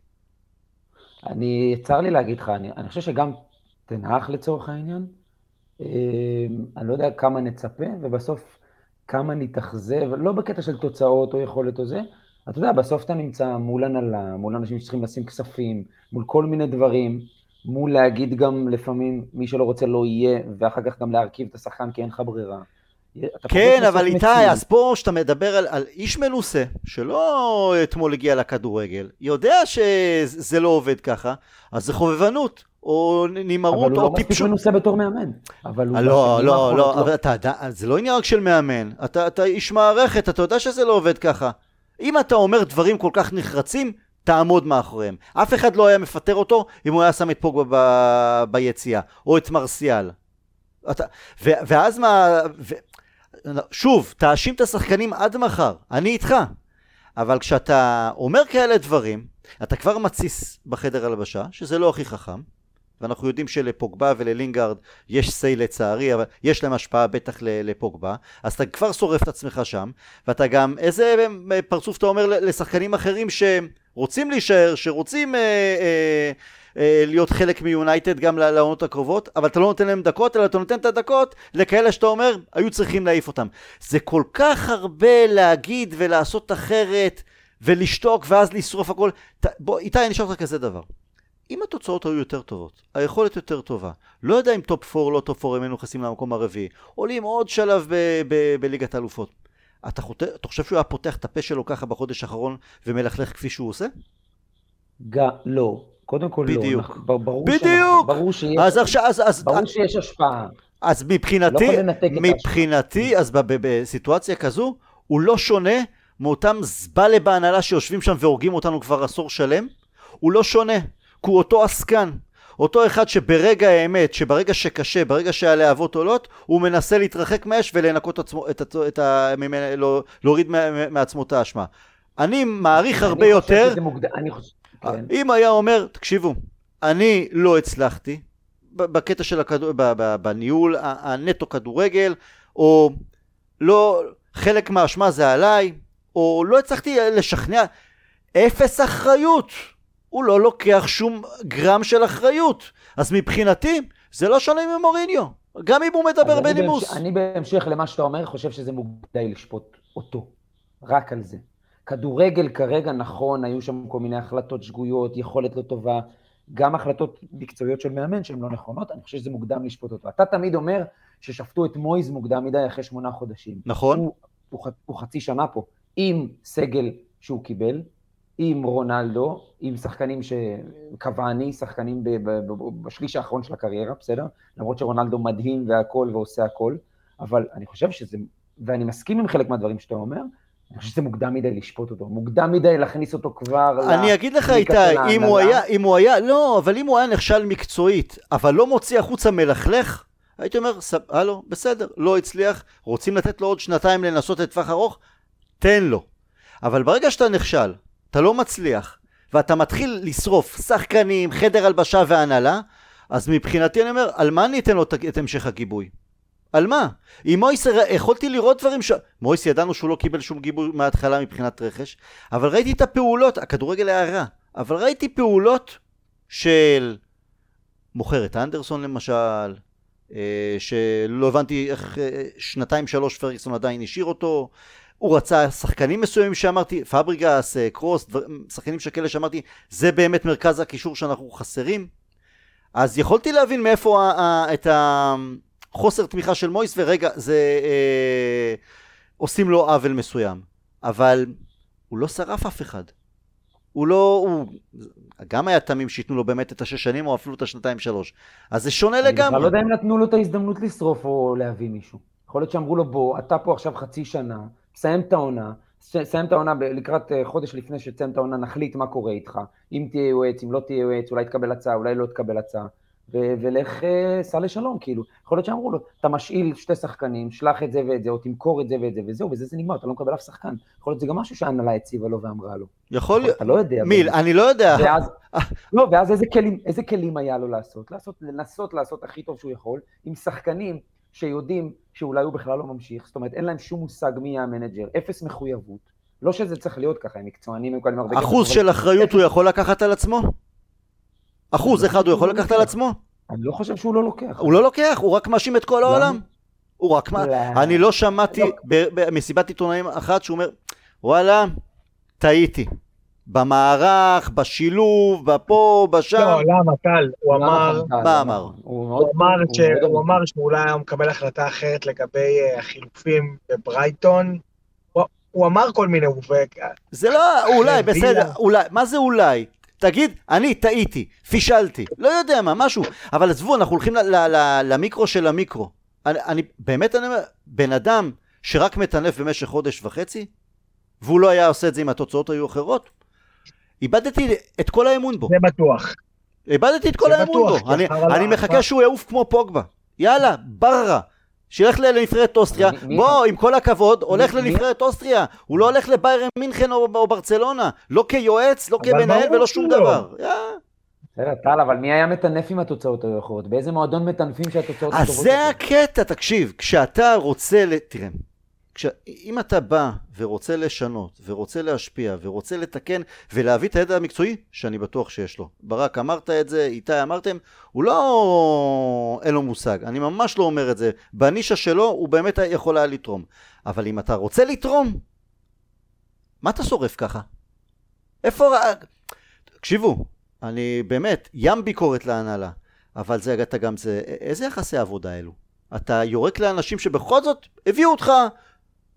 אני, צר לי להגיד לך, אני, אני חושב שגם תנח לצורך העניין, אה, אני לא יודע כמה נצפה, ובסוף כמה נתאכזב, לא בקטע של תוצאות או יכולת או זה, אתה יודע, בסוף אתה נמצא מול הנהלה, מול אנשים שצריכים לשים כספים, מול כל מיני דברים, מול להגיד גם לפעמים מי שלא רוצה לא יהיה, ואחר כך גם להרכיב את השחקן כי אין לך ברירה. כן, אבל איתי, אז פה שאתה מדבר על, על איש מנוסה, שלא אתמול הגיע לכדורגל, יודע שזה לא עובד ככה, אז זה חובבנות, או נמהרות, או טיפשות. אבל הוא לא מספיק מנוסה בתור מאמן. אבל הוא... לא, לא, לא, אבל אתה, זה לא עניין רק של מאמן, אתה, אתה איש מערכת, אתה יודע שזה לא עובד ככה. אם אתה אומר דברים כל כך נחרצים, תעמוד מאחוריהם. אף אחד לא היה מפטר אותו אם הוא היה שם את פוגבה ב... ביציאה, או את מרסיאל. אתה... ו... ואז מה... ו... שוב, תאשים את השחקנים עד מחר, אני איתך. אבל כשאתה אומר כאלה דברים, אתה כבר מתסיס בחדר הלבשה, שזה לא הכי חכם, ואנחנו יודעים שלפוגבה וללינגארד יש סיי לצערי, אבל יש להם השפעה בטח לפוגבה, אז אתה כבר שורף את עצמך שם, ואתה גם, איזה פרצוף אתה אומר לשחקנים אחרים שרוצים להישאר, שרוצים אה, אה, אה, להיות חלק מיונייטד גם לעונות הקרובות, אבל אתה לא נותן להם דקות, אלא אתה נותן את הדקות לכאלה שאתה אומר, היו צריכים להעיף אותם. זה כל כך הרבה להגיד ולעשות אחרת, ולשתוק ואז לשרוף הכל. בוא, איתי, אני אשאל אותך כזה דבר. אם התוצאות היו יותר טובות, היכולת יותר טובה, לא יודע אם טופ 4 לא טופ 4 הם היינו נכנסים למקום הרביעי, עולים עוד שלב בליגת האלופות. אתה. אתה חושב שהוא היה פותח את הפה שלו ככה בחודש האחרון ומלכלך כפי שהוא עושה? גם, לא. קודם כל בדיוק. לא. ברור בדיוק. שאנחנו, ברור שיש, אז עכשיו, אז, אז, ברור שיש השפעה. אז מבחינתי, לא מבחינתי, אז בסיטואציה כזו, הוא לא שונה מאותם זבלה בהנהלה שיושבים שם והורגים אותנו כבר עשור שלם. הוא לא שונה, כי הוא אותו עסקן. אותו אחד שברגע האמת, שברגע שקשה, ברגע שהלהבות עולות, הוא מנסה להתרחק מהאש ולנקות עצמו, את, את, את ה... ממנה, לא, להוריד מעצמו את האשמה. אני מעריך הרבה יותר, מוקדם, אני חושב, כן. אם היה אומר, תקשיבו, אני לא הצלחתי בקטע של הכדור, בניהול הנטו כדורגל, או לא, חלק מהאשמה זה עליי, או לא הצלחתי לשכנע, אפס אחריות. הוא לא לוקח שום גרם של אחריות. אז מבחינתי, זה לא שונה ממוריניו. גם אם הוא מדבר בנימוס. אני בהמשך למה שאתה אומר, חושב שזה מוקדם לשפוט אותו. רק על זה. כדורגל כרגע נכון, היו שם כל מיני החלטות שגויות, יכולת לא טובה, גם החלטות מקצועיות של מאמן שהן לא נכונות, אני חושב שזה מוקדם לשפוט אותו. אתה תמיד אומר ששפטו את מויז מוקדם מדי אחרי שמונה חודשים. נכון. הוא, הוא, הוא חצי שנה פה, עם סגל שהוא קיבל, עם רונלדו, עם שחקנים שקוואני, שחקנים ב, ב, ב, בשליש האחרון של הקריירה, בסדר? למרות שרונלדו מדהים והכל ועושה הכל, אבל אני חושב שזה, ואני מסכים עם חלק מהדברים שאתה אומר, אני חושב שזה מוקדם מדי לשפוט אותו, מוקדם מדי להכניס אותו כבר. אני אגיד לך איתי, אם הוא ההנהלה. היה, אם הוא היה, לא, אבל אם הוא היה נכשל מקצועית, אבל לא מוציא החוצה מלכלך, הייתי אומר, "סב- הלו, בסדר, לא הצליח, רוצים לתת לו עוד שנתיים לנסות לטווח ארוך, תן לו. אבל ברגע שאתה נכשל, אתה לא מצליח, ואתה מתחיל לשרוף שחקנים, חדר הלבשה והנהלה, אז מבחינתי אני אומר, על מה אני אתן לו את המשך הגיבוי? על מה? עם מויס יכולתי לראות דברים ש... מויס ידענו שהוא לא קיבל שום גיבוי מההתחלה מבחינת רכש, אבל ראיתי את הפעולות, הכדורגל היה רע, אבל ראיתי פעולות של מוכר את אנדרסון למשל, אה, שלא הבנתי איך אה, שנתיים שלוש פרגסון עדיין השאיר אותו, הוא רצה שחקנים מסוימים שאמרתי, פבריגס, אה, קרוס, דבר, שחקנים שכאלה שאמרתי, זה באמת מרכז הקישור שאנחנו חסרים. אז יכולתי להבין מאיפה ה- ה- את החוסר תמיכה של מויס, ורגע, זה... אה, עושים לו עוול מסוים. אבל הוא לא שרף אף אחד. הוא לא... הוא... גם היה תמים שייתנו לו באמת את השש שנים, או אפילו את השנתיים שלוש. אז זה שונה אני לגמרי. לא יודע אם נתנו לו את ההזדמנות לשרוף או להביא מישהו. יכול להיות שאמרו לו, בוא, אתה פה עכשיו חצי שנה, סיים את העונה, סיים את העונה לקראת אה, חודש לפני שתסיים את העונה, נחליט מה קורה איתך. אם תהיה יועץ, אם לא תהיה יועץ, אולי תקבל הצעה, אולי לא תקבל הצעה. ו- ולך אה, סע לשלום, כאילו. יכול להיות שאמרו לו, אתה משאיל שתי שחקנים, שלח את זה ואת זה, או תמכור את זה ואת זה, וזהו, בזה זה נגמר, אתה לא מקבל אף שחקן. יכול להיות שזה גם משהו שההנהלה הציבה לו ואמרה לו. יכול להיות... אתה לא יודע. מיל. אני לא יודע. ואז, לא, ואז איזה כלים, איזה כלים היה לו לעשות? לעשות? לנסות לעשות הכי טוב שהוא יכול, עם שחקנים שיודעים שאולי הוא בכלל לא ממשיך, זאת אומרת, אין להם שום מושג מי יהיה המנג'ר, אפס מחויבות. לא שזה צריך להיות ככה, הם מקצוענים, הם מקבלים הרבה אחוז של אחריות הוא יכול לקחת על עצמו? אחוז אחד הוא יכול לקחת על עצמו? אני לא חושב שהוא לא לוקח. הוא לא לוקח, הוא רק מאשים את כל? העולם. הוא רק מה... לא. אני לא שמעתי לא. ב- במסיבת עיתונאים אחת שהוא אומר, וואלה, טעיתי. במערך, בשילוב, בפה, בשם. לא, למה, טל? הוא אמר... מה? אמר? הוא אמר, שאולי היה מקבל החלטה אחרת לגבי אה, החילופים בברייטון. הוא, אמר כל מיני. זה לא, אולי, וילה. בסדר, אולי, מה זה אולי? תגיד, אני טעיתי, פישלתי, לא יודע מה, משהו, אבל עזבו, אנחנו הולכים ל- ל- ל- למיקרו של המיקרו. אני, אני, באמת אני אומר, בן אדם שרק מטנף במשך חודש וחצי, והוא לא היה עושה את זה אם התוצאות היו אחרות, איבדתי את כל האמון בו. זה בטוח. איבדתי את כל האמון בו. אני, אני מחכה שהוא יעוף כמו פוגבה. יאללה, בררה. שילך לנבחרת אוסטריה, בוא, עם כל הכבוד, הולך לנבחרת אוסטריה, הוא לא הולך לביירן מינכן או ברצלונה, לא כיועץ, לא כמנהל ולא שום. דבר. בסדר, טל, אבל מי היה מטנף עם התוצאות האחרות? באיזה מועדון מטנפים שהתוצאות אז הטובות זה יותר? הקטע, תקשיב, כשאתה רוצה. תראה. אם אתה בא ורוצה לשנות, ורוצה להשפיע, ורוצה לתקן, ולהביא את הידע המקצועי, שאני בטוח שיש לו. ברק, אמרת את זה, איתי אמרתם, הוא לא... אין לו מושג, אני ממש לא אומר את זה. בנישה שלו הוא באמת יכול היה לתרום. אבל אם אתה רוצה לתרום, מה אתה שורף ככה? איפה... תקשיבו, אני באמת, ים ביקורת להנהלה. אבל זה אתה גם זה, איזה יחסי עבודה אלו? אתה יורק לאנשים שבכל זאת הביאו אותך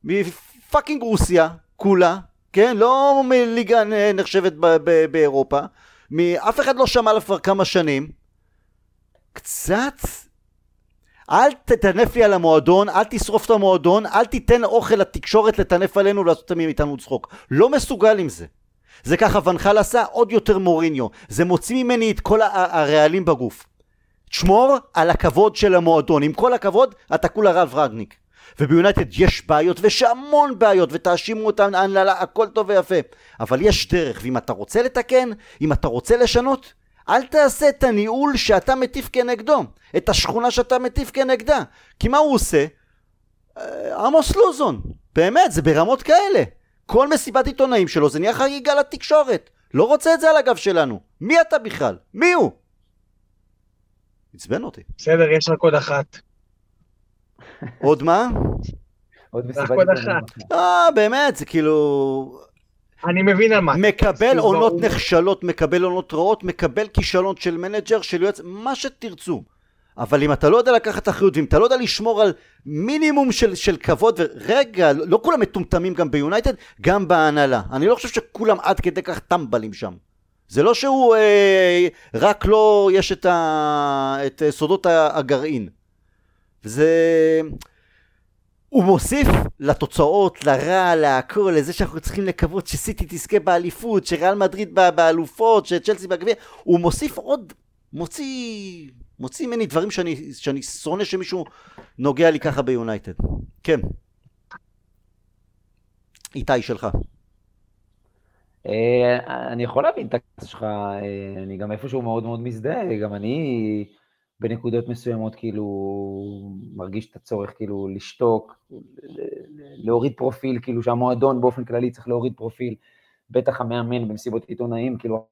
מפאקינג רוסיה, כולה, כן? לא מליגה נחשבת ב- ב- באירופה, מאף אחד לא שמע עליו כבר כמה שנים. קצת... אל תטנף לי על המועדון, אל תשרוף את המועדון, אל תיתן אוכל לתקשורת לטנף עלינו ולעשות מאיתנו צחוק. לא מסוגל עם זה. זה ככה ונחל עשה, עוד יותר מוריניו. זה מוציא ממני את כל הרעלים בגוף. תשמור על הכבוד של המועדון. עם כל הכבוד, אתה כולה רב רגניק. וביונייטד יש בעיות, ויש המון בעיות, ותאשימו אותם, הכל טוב ויפה. אבל יש דרך, ואם אתה רוצה לתקן, אם אתה רוצה לשנות, אל תעשה את הניהול שאתה מטיף כנגדו, את השכונה שאתה מטיף כנגדה. כי מה הוא עושה? אה, עמוס לוזון. באמת, זה ברמות כאלה. כל מסיבת עיתונאים שלו זה נהיה חגיגה לתקשורת. לא רוצה את זה על הגב שלנו. מי אתה בכלל? מי הוא? עצבן אותי. בסדר, יש רק עוד אחת. עוד מה? עוד מסיבת עיתונאים. אה, באמת, זה כאילו... אני מבין על מה. מקבל כאילו, עונות ברור. נכשלות, מקבל עונות רעות, מקבל כישלון של מנג'ר, של יועץ, מה שתרצו. אבל אם אתה לא יודע לקחת אחריות, ואם אתה לא יודע לשמור על מינימום של, של כבוד, ורגע, לא כולם מטומטמים גם ביונייטד, גם בהנהלה. אני לא חושב שכולם עד כדי כך טמבלים שם. זה לא שהוא אה, רק לא יש את, ה, את אה, סודות הגרעין. וזה... הוא מוסיף לתוצאות, לרע, להכל, לזה שאנחנו צריכים לקוות שסיטי תזכה באליפות, שריאל מדריד בא- באלופות, שצ'לסי בגביע, הוא מוסיף עוד, מוציא, מוציא ממני דברים שאני, שאני שונא שמישהו נוגע לי ככה ביונייטד. כן. איתי שלך. אה, אני יכול להבין את הכעס שלך, אה, אני גם איפשהו מאוד מאוד מזדהה, גם אני בנקודות מסוימות כאילו מרגיש את הצורך כאילו לשתוק, להוריד פרופיל, כאילו שהמועדון באופן כללי צריך להוריד פרופיל, בטח המאמן במסיבות עיתונאים, כאילו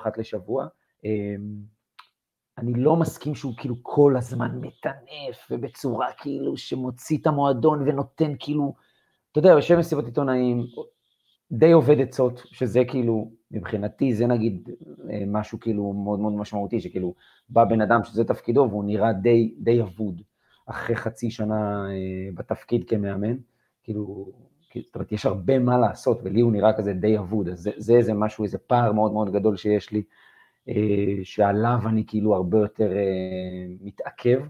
אחת לשבוע. אה, אני לא מסכים שהוא כאילו כל הזמן מטנף, ובצורה כאילו שמוציא את המועדון ונותן כאילו, אתה יודע, יושב במסיבות עיתונאים, די עובד עצות, שזה כאילו, מבחינתי זה נגיד אה, משהו כאילו מאוד מאוד משמעותי, שכאילו בא בן אדם שזה תפקידו והוא נראה די, די אבוד אחרי חצי שנה אה, בתפקיד כמאמן, כאילו, זאת אומרת, יש הרבה מה לעשות, ולי הוא נראה כזה די אבוד, אז זה, זה איזה משהו, איזה פער מאוד מאוד גדול שיש לי, אה, שעליו אני כאילו הרבה יותר מתעכב.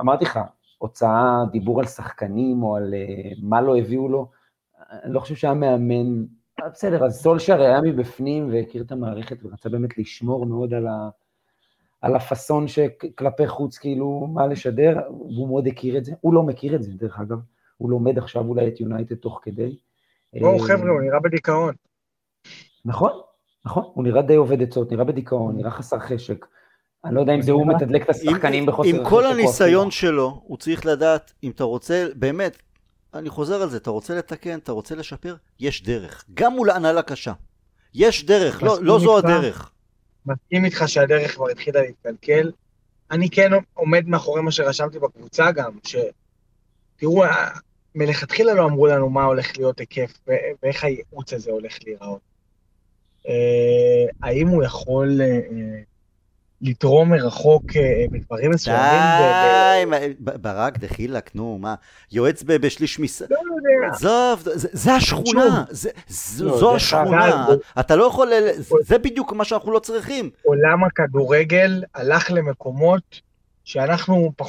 אמרתי לך, הוצאה, דיבור על שחקנים או על מה לא הביאו לו, אני לא חושב שהיה מאמן, בסדר, אז סולשר היה מבפנים והכיר את המערכת ורצה באמת לשמור מאוד על, ה, על הפאסון שכלפי חוץ, כאילו, מה לשדר, והוא מאוד הכיר את זה. הוא לא מכיר את זה, דרך אגב, הוא לומד עכשיו אולי את יונייטד תוך כדי. בואו אה, חבר'ה, הוא נראה בדיכאון. נכון, נכון, הוא נראה די עובד עצות, נראה בדיכאון, נראה חסר חשק. אני לא יודע אם זה הוא מתדלק את השחקנים בחוסר עם כל הניסיון. שלו, הוא צריך לדעת, אם אתה רוצה, באמת, אני חוזר על זה, אתה רוצה לתקן, אתה רוצה לשפר, יש דרך. גם מול הנהלה קשה. יש דרך, לא, לא זו איתך. הדרך. מסכים איתך שהדרך כבר התחילה להתקלקל. אני כן עומד מאחורי מה שרשמתי בקבוצה גם, ש... תראו, ה- מלכתחילה לא אמרו לנו מה הולך להיות היקף ואיך הייעוץ הזה הולך להיראות. אה, האם הוא יכול אה, אה, לתרום מרחוק אה, בדברים מסוימים? די, ברק, דחילק, נו, מה, יועץ בשליש מס... לא יודע. עזוב, זה, זה השכונה, זה, זו, לא, השכונה, אתה לא יכול, זה בדיוק מה שאנחנו לא צריכים. עולם הכדורגל הלך למקומות שאנחנו פח...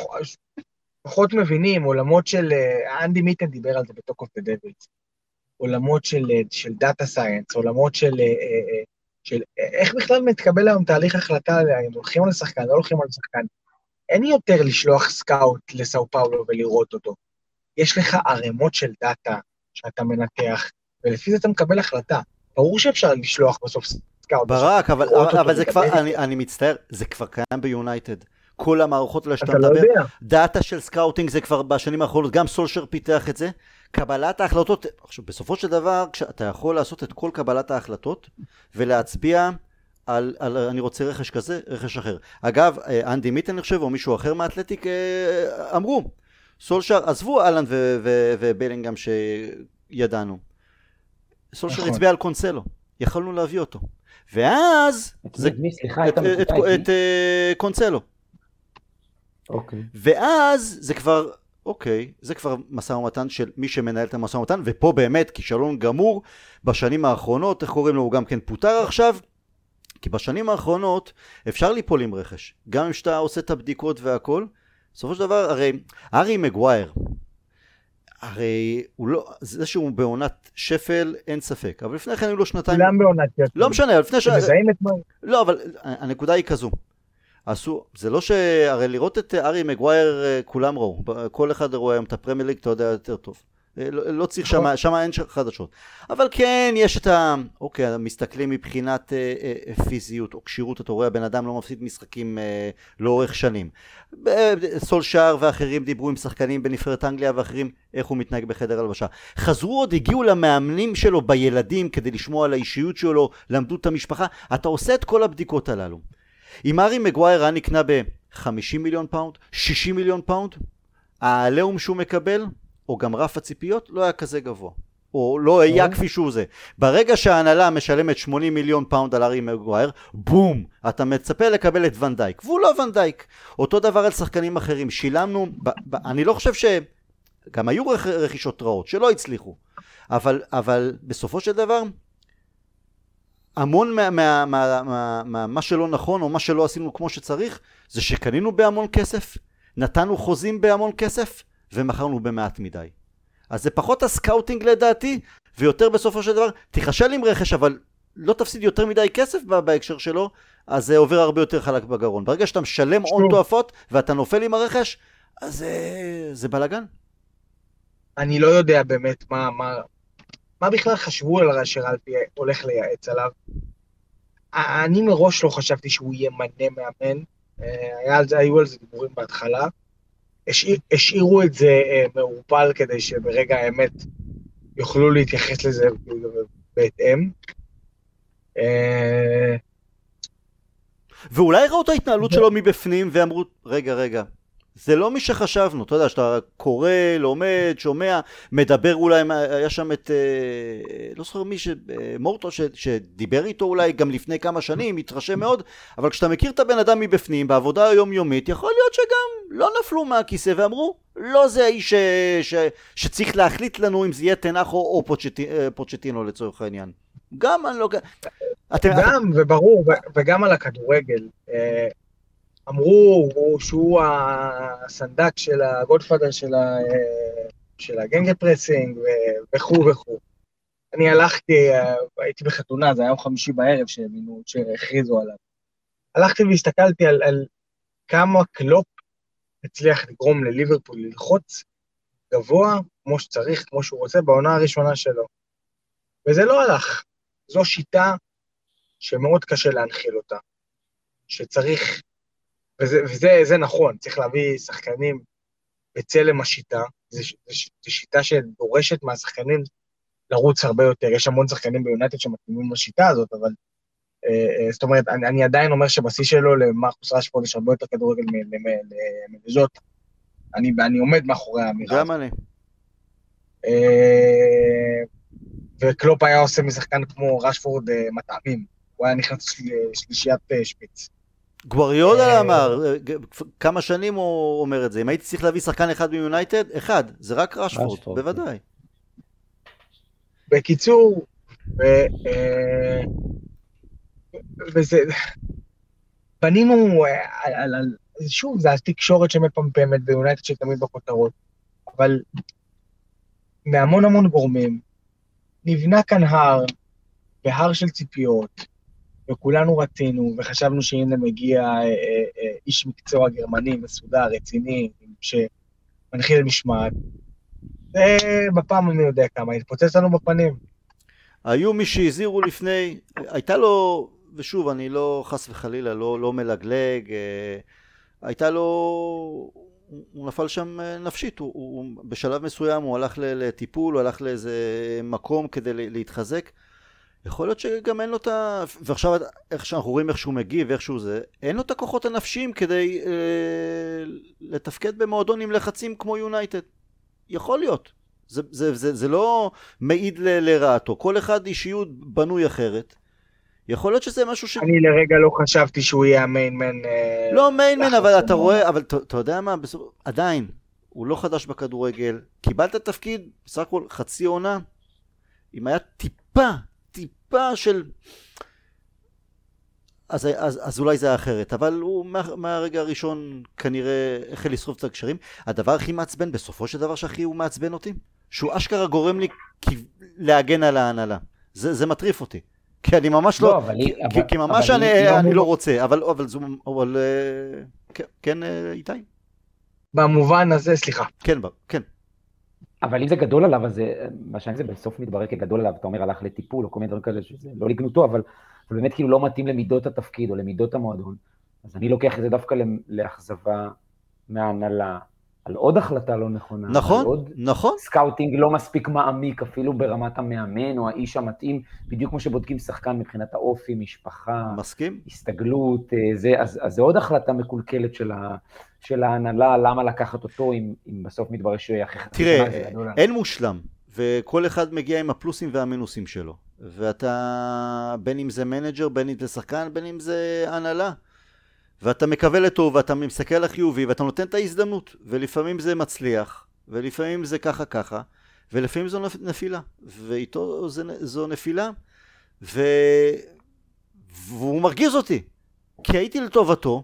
פחות מבינים, עולמות של... אה, אנדי מיטן דיבר על זה the Devils. עולמות של, אה, של דאטה science, עולמות של, אה, אה, אה, של איך בכלל מתקבל היום תהליך החלטה, אם הולכים על שחקן, לא הולכים על שחקן. אין יותר לשלוח סקאוט לסאו פאולו ולראות אותו. יש לך ערימות של דאטה שאתה מנתח, ולפי זה אתה מקבל החלטה. ברור שאפשר לשלוח בסוף סקאוט. ברק, אבל, אבל אותו זה כבר, אני, אני מצטער, זה כבר קיים ביונייטד. כל המערכות האלה שאתה אתה לא מדבר, יודע. דאטה של סקאוטינג זה כבר בשנים האחרונות, גם סולשר פיתח את זה. קבלת ההחלטות, עכשיו בסופו של דבר, כשאתה יכול לעשות את כל קבלת ההחלטות ולהצביע על, על אני רוצה רכש כזה, רכש אחר. אגב, אה, אנדי מיט אני חושב, או מישהו אחר מהאתלטיק, אה, אמרו, סולשר, עזבו אהלן ובלינגהם שידענו. סולשר נכון. הצביע על קונסלו, יכולנו להביא אותו. ואז, את זה, מי- סליחה, את, את, אתה? את אה, קונסלו. אוקיי. ואז זה כבר, אוקיי, זה כבר משא ומתן של מי שמנהל את המשא ומתן, ופה באמת כישלון גמור בשנים האחרונות, איך קוראים לו, הוא גם כן פוטר עכשיו, כי בשנים האחרונות אפשר ליפול עם רכש, גם אם שאתה עושה את הבדיקות והכל, בסופו של דבר, הרי ארי מגווייר, הרי הוא לא, זה שהוא בעונת שפל, אין ספק, אבל לפני כן היו לו שנתיים, כולם בעונת שפל. לא משנה, אבל לפני ש... שמזהים את מה... לא, אבל הנקודה היא כזו. עשו, זה לא ש... הרי לראות את ארי מגווייר אה, כולם ראו, כל אחד רואה היום את הפרמייר ליג, אתה יודע יותר טוב. אה, לא, לא צריך נכון. שם, שם אין חדשות. אבל כן, יש את ה... אוקיי, מסתכלים מבחינת אה, אה, אה, פיזיות או כשירות, אתה רואה, הבן אדם לא מפסיד משחקים אה, לאורך שנים. סולשאר ואחרים דיברו עם שחקנים בנבחרת אנגליה ואחרים, איך הוא מתנהג בחדר הלבשה. חזרו עוד, הגיעו למאמנים שלו בילדים כדי לשמוע על האישיות שלו, למדו את המשפחה. אתה עושה את כל הבדיקות הללו. אם הארי מגווייר היה נקנה ב-50 מיליון פאונד, 60 מיליון פאונד, העליהום שהוא מקבל, או גם רף הציפיות, לא היה כזה גבוה. או לא היה. כפי שהוא זה. ברגע שההנהלה משלמת 80 מיליון פאונד על הארי מגווייר, בום, אתה מצפה לקבל את ואן דייק, והוא לא ואן דייק. אותו דבר על שחקנים אחרים, שילמנו, ב, ב, אני לא חושב ש... גם היו רכ- רכישות רעות שלא הצליחו, אבל, אבל בסופו של דבר, המון מה, מה, מה, מה, מה, מה שלא נכון או מה שלא עשינו כמו שצריך, זה שקנינו בהמון כסף, נתנו חוזים בהמון כסף, ומכרנו במעט מדי. אז זה פחות הסקאוטינג לדעתי, ויותר בסופו של דבר, תיכשל עם רכש, אבל לא תפסיד יותר מדי כסף בהקשר שלו, אז זה עובר הרבה יותר חלק בגרון. ברגע שאתה משלם הון. תועפות, ואתה נופל עם הרכש, אז זה, זה בלאגן. אני לא יודע באמת מה, מה, מה בכלל חשבו על שרלפי הולך לייעץ עליו. אני מראש לא חשבתי שהוא ימנה מאמן, אה, היה על זה, היו על זה דיבורים בהתחלה. השאיר, השאירו את זה אה, מעורפל כדי שברגע האמת יוכלו להתייחס לזה בהתאם. אה, ואולי ראו את ההתנהלות שלו מבפנים ואמרו, רגע, רגע, זה לא מי שחשבנו, אתה יודע, שאתה קורא, לומד, שומע, מדבר אולי, היה שם את, אה, לא זוכר מי, אה, מורטו, ש, שדיבר איתו אולי גם לפני כמה שנים, התרשם מאוד, אבל כשאתה מכיר את הבן אדם מבפנים, בעבודה היומיומית, יכול להיות שגם לא נפלו מהכיסא ואמרו, לא זה האיש ש, ש, שצריך להחליט לנו אם זה יהיה תנח או, או פוצ'טי, אה, פוצ'טינו לצורך העניין. גם אני לא... אתם, גם, וברור, ו- וגם על הכדורגל. אמרו הוא- שהוא הסנדק של ה godfather של, ה, של הגגן פרסינג וכו' וכו'. אני הלכתי, הייתי בחתונה, זה היה יום חמישי בערב שמינו, שהכריזו עליו. הלכתי והסתכלתי על, על כמה קלופ הצליח לגרום לליברפול ללחוץ גבוה, כמו שצריך, כמו שהוא רוצה, בעונה הראשונה שלו. וזה לא הלך. זו שיטה שמאוד קשה להנחיל אותה. שצריך, וזה, וזה זה נכון, צריך להביא שחקנים בצלם השיטה. זו שיטה שדורשת מהשחקנים לרוץ הרבה יותר. יש המון שחקנים ביונייטד שמתאימים לשיטה הזאת, אבל... אה, אה, זאת אומרת, אני, אני עדיין אומר שבשיא שלו למרקוס רשפורד יש הרבה יותר כדורגל מלז'וטה. אני, אני עומד מאחורי האמירה. גם אני. אה, וקלופ היה עושה משחקן כמו רשפורד אה, מטעמים. הוא היה נכנס לשלישיית שפיץ. גוארדיולה אה, אמר, אה, כמה שנים הוא אומר את זה, אם הייתי צריך להביא שחקן אחד מיונייטד, אחד, זה רק רשפורד, בוודאי. בקיצור, ו, אה, וזה... בנינו על, על, על... שוב, זה התקשורת שמפמפמת ביונייטד שתמיד בכותרות, אבל מהמון המון גורמים, נבנה כאן הר, והר של ציפיות, וכולנו רצינו, וחשבנו שהנה מגיע אה, אה, אה, איש מקצוע גרמני, מסודר, רציני, שמנחיל משמעת. ובפעם אני יודע כמה, התפוצץ לנו בפנים. היו מי שהזהירו לפני, הייתה לו, ושוב, אני לא, חס וחלילה, לא, לא מלגלג, אה, הייתה לו, הוא נפל שם אה, נפשית, הוא, הוא, בשלב מסוים הוא הלך לטיפול, הוא הלך לאיזה מקום כדי להתחזק. יכול להיות שגם אין לו את ה... ועכשיו איך שאנחנו רואים איך שהוא מגיב ואיך שהוא זה, אין לו את הכוחות הנפשיים כדי אה, לתפקד במועדון עם לחצים כמו יונייטד. יכול להיות. זה, זה, זה, זה לא מעיד ל, לרעתו, כל אחד אישיות בנוי אחרת. יכול להיות שזה משהו ש... אני לרגע לא חשבתי שהוא יהיה המיינמן. אה, לא מיינמן, אבל אתה רואה, אבל אתה יודע מה, בסוף, עדיין, הוא לא חדש בכדורגל, קיבלת תפקיד, בסך הכל חצי עונה, אם היה טיפה, טיפה של... אז, אז, אז אולי זה היה אחרת, אבל הוא מה, מהרגע הראשון כנראה החל לשרוף את הקשרים. הדבר הכי מעצבן, בסופו של דבר שהכי הוא מעצבן אותי, שהוא אשכרה גורם לי להגן על ההנהלה. זה, זה מטריף אותי. כי אני ממש לא, לא אבל כי, אבל, כי ממש אבל אני, לא אני לא רוצה, אבל, אבל זו, אבל אה, כן, כן אה, איתי? במובן הזה, סליחה. כן, כן. אבל אם זה גדול עליו, אז מה שאני זה בסוף מתברר כגדול עליו, אתה אומר הלך לטיפול או כל מיני דברים כאלה, שזה לא לגנותו, אבל באמת כאילו לא מתאים למידות התפקיד או למידות המועדון, אז אני לוקח את זה דווקא לאכזבה מההנהלה, על עוד החלטה לא נכונה. נכון, עוד נכון. סקאוטינג לא מספיק מעמיק, אפילו ברמת המאמן או האיש המתאים, בדיוק כמו שבודקים שחקן מבחינת האופי, משפחה. מסכים. הסתגלות, אה, זה, אז, אז זה עוד החלטה מקולקלת של, ה, של ההנהלה, למה לקחת אותו, אם, אם בסוף מתברר שהוא יהיה הכי חצי תראה, אין מושלם, וכל אחד מגיע עם הפלוסים והמינוסים שלו. ואתה, בין אם זה מנג'ר, בין אם זה שחקן, בין אם זה הנהלה. ואתה מקווה לטוב, ואתה מסתכל על החיובי, ואתה נותן את ההזדמנות. ולפעמים זה מצליח, ולפעמים זה ככה ככה, ולפעמים זו נפילה. ואיתו זה, זו נפילה, ו... והוא מרגיז אותי. כי הייתי לטובתו,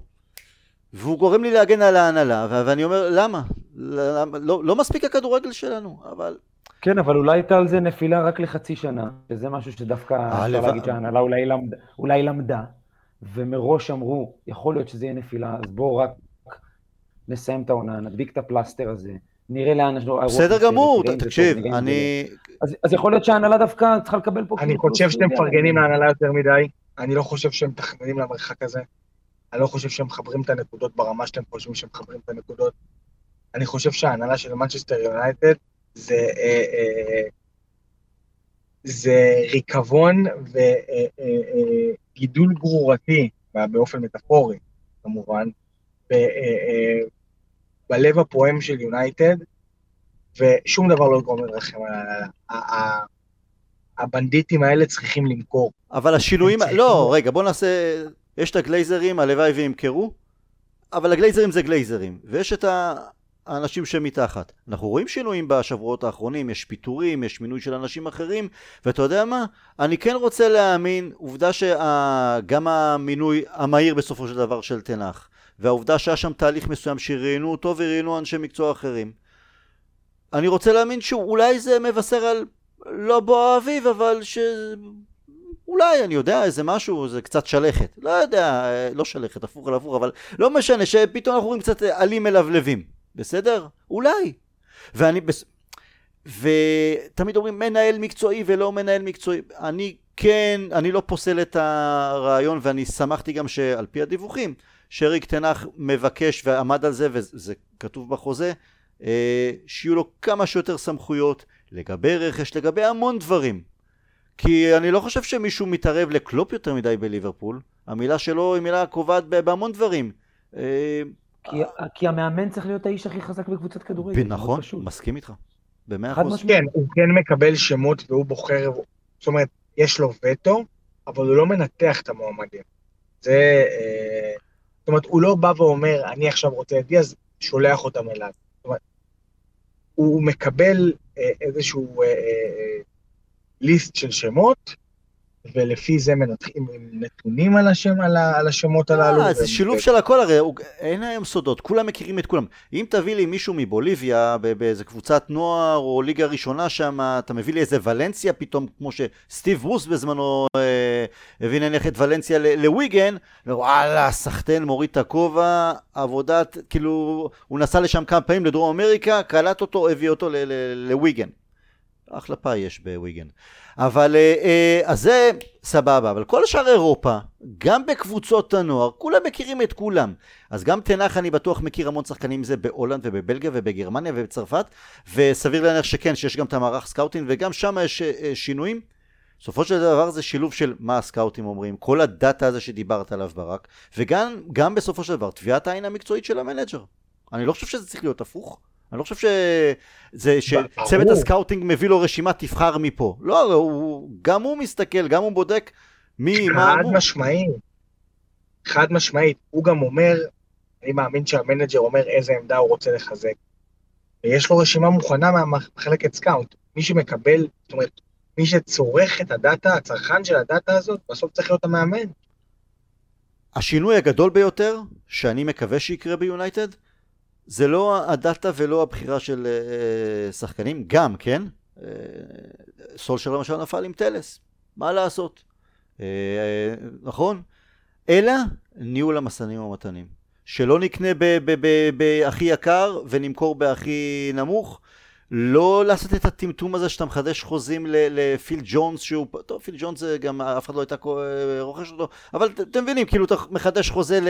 והוא גורם לי להגן על ההנהלה. ואני אומר, למה? למה? לא, לא מספיק הכדורגל שלנו, אבל... כן, אבל אולי הייתה על זה נפילה רק לחצי שנה, שזה משהו שדווקא אפשר להגיד שההנהלה אולי, למד, אולי למדה. ומראש אמרו, יכול להיות שזה יהיה נפילה, אז בואו רק נסיים את העונה, נדביק את הפלסטר הזה, נראה לאן... בסדר גמור, תקשיב, אני... אז, אז יכול להיות שההנהלה דווקא צריכה לקבל פה... אני חושב שאתם מפרגנים להנהלה יותר מדי, אני לא חושב שהם מתכננים למרחק הזה, אני לא חושב שהם מחברים את הנקודות ברמה שאתם חושבים שהם מחברים את הנקודות. אני חושב שההנהלה של מנצ'סטר יונייטד זה... אה, אה, זה ריקבון וגידול אה, אה, אה, גרורתי, באופן מטאפורי כמובן, בלב הפועם של יונייטד, ושום דבר לא יגרום לרחם על הבנדיטים האלה צריכים למכור. אבל השינויים, לא, רגע, בוא נעשה, יש את הגלייזרים, הלוואי וימכרו, אבל הגלייזרים זה גלייזרים, ויש את האנשים שמתחת. אנחנו רואים שינויים בשבועות האחרונים, יש פיטורים, יש מינוי של אנשים אחרים, ואתה יודע מה? אני כן רוצה להאמין, עובדה שגם המינוי המהיר בסופו של דבר של תנח, והעובדה שהיה שם תהליך מסוים שראיינו אותו וראיינו אנשי מקצוע אחרים. אני רוצה להאמין שאולי זה מבשר על לא בוא האביב, אבל ש... אולי, אני יודע, איזה משהו, זה קצת שלכת. לא יודע, לא שלכת, הפוך על הפוך, אבל לא משנה, שפתאום אנחנו רואים קצת עלים מלבלבים. בסדר? אולי. ואני... בס... ותמיד אומרים מנהל מקצועי ולא מנהל מקצועי. אני כן, אני לא פוסל את הרעיון ואני שמחתי גם שעל פי הדיווחים שאריק תנח מבקש ועמד על זה וזה כתוב בחוזה אה, שיהיו לו כמה שיותר סמכויות לגבי רכש, לגבי המון דברים. כי אני לא חושב שמישהו מתערב לקלופ יותר מדי בליברפול. המילה שלו היא מילה קובעת בהמון דברים. אה, כי, כי המאמן צריך להיות האיש הכי חזק בקבוצת כדורגל. נכון, מסכים איתך. במאה אחוז. כן, הוא כן מקבל שמות והוא בוחר, זאת אומרת, יש לו וטו, אבל הוא לא מנתח את המועמדים. זה... אה, זאת אומרת, הוא לא בא ואומר, אני עכשיו רוצה את דיאז, שולח אותם אליו. זאת אומרת, הוא מקבל אה, איזשהו ליסט של שמות, ולפי זה מנתחים עם נתונים על, השם, על, ה, על השמות הללו. אה, זה שילוב של הכל הרי, אין היום סודות, כולם מכירים את כולם. אם תביא לי מישהו מבוליביה, באיזה קבוצת נוער או ליגה ראשונה שם, אתה מביא לי איזה ולנסיה פתאום, כמו שסטיב ברוס בזמנו אה, הביא נניח את ולנסיה ל- לוויגן, וואלה, סחטיין מוריד את הכובע, עבודת, כאילו, הוא נסע לשם כמה פעמים לדרום אמריקה, קלט אותו, הביא אותו ל- ל- לוויגן. אחלה פאי יש בוויגן. אבל אה, אה, אז זה סבבה, אבל כל השאר אירופה, גם בקבוצות הנוער, כולם מכירים את כולם. אז גם תנח אני בטוח מכיר המון שחקנים זה בהולנד ובבלגיה ובגרמניה ובצרפת, וסביר להניח שכן, שיש גם את המערך סקאוטינג, וגם שם יש אה, שינויים. בסופו של דבר זה שילוב של מה הסקאוטים אומרים, כל הדאטה הזה שדיברת עליו ברק, וגם גם בסופו של דבר טביעת העין המקצועית של המנג'ר. אני לא חושב שזה צריך להיות הפוך. אני לא חושב שזה, שצוות. הסקאוטינג מביא לו רשימה תבחר מפה. לא, הוא, גם הוא מסתכל, גם הוא בודק מי, מה... חד הוא. משמעית. חד משמעית. הוא גם אומר, אני מאמין שהמנג'ר אומר איזה עמדה הוא רוצה לחזק. ויש לו רשימה מוכנה מהמחלקת סקאוט. מי שמקבל, זאת אומרת, מי שצורך את הדאטה, הצרכן של הדאטה הזאת, בסוף צריך להיות המאמן. השינוי הגדול ביותר, שאני מקווה שיקרה ביונייטד, זה לא הדאטה ולא הבחירה של אה, שחקנים, גם, כן? אה, סולשר למשל נפל עם טלס, מה לעשות? אה, נכון? אלא ניהול המשאים ומתנים. שלא נקנה בהכי יקר ונמכור בהכי נמוך. לא לעשות את הטמטום הזה שאתה מחדש חוזים לפיל ג'ונס שהוא, טוב פיל ג'ונס זה גם אף אחד לא הייתה כו- רוכש אותו, אבל אתם מבינים, כאילו אתה מחדש חוזה ל...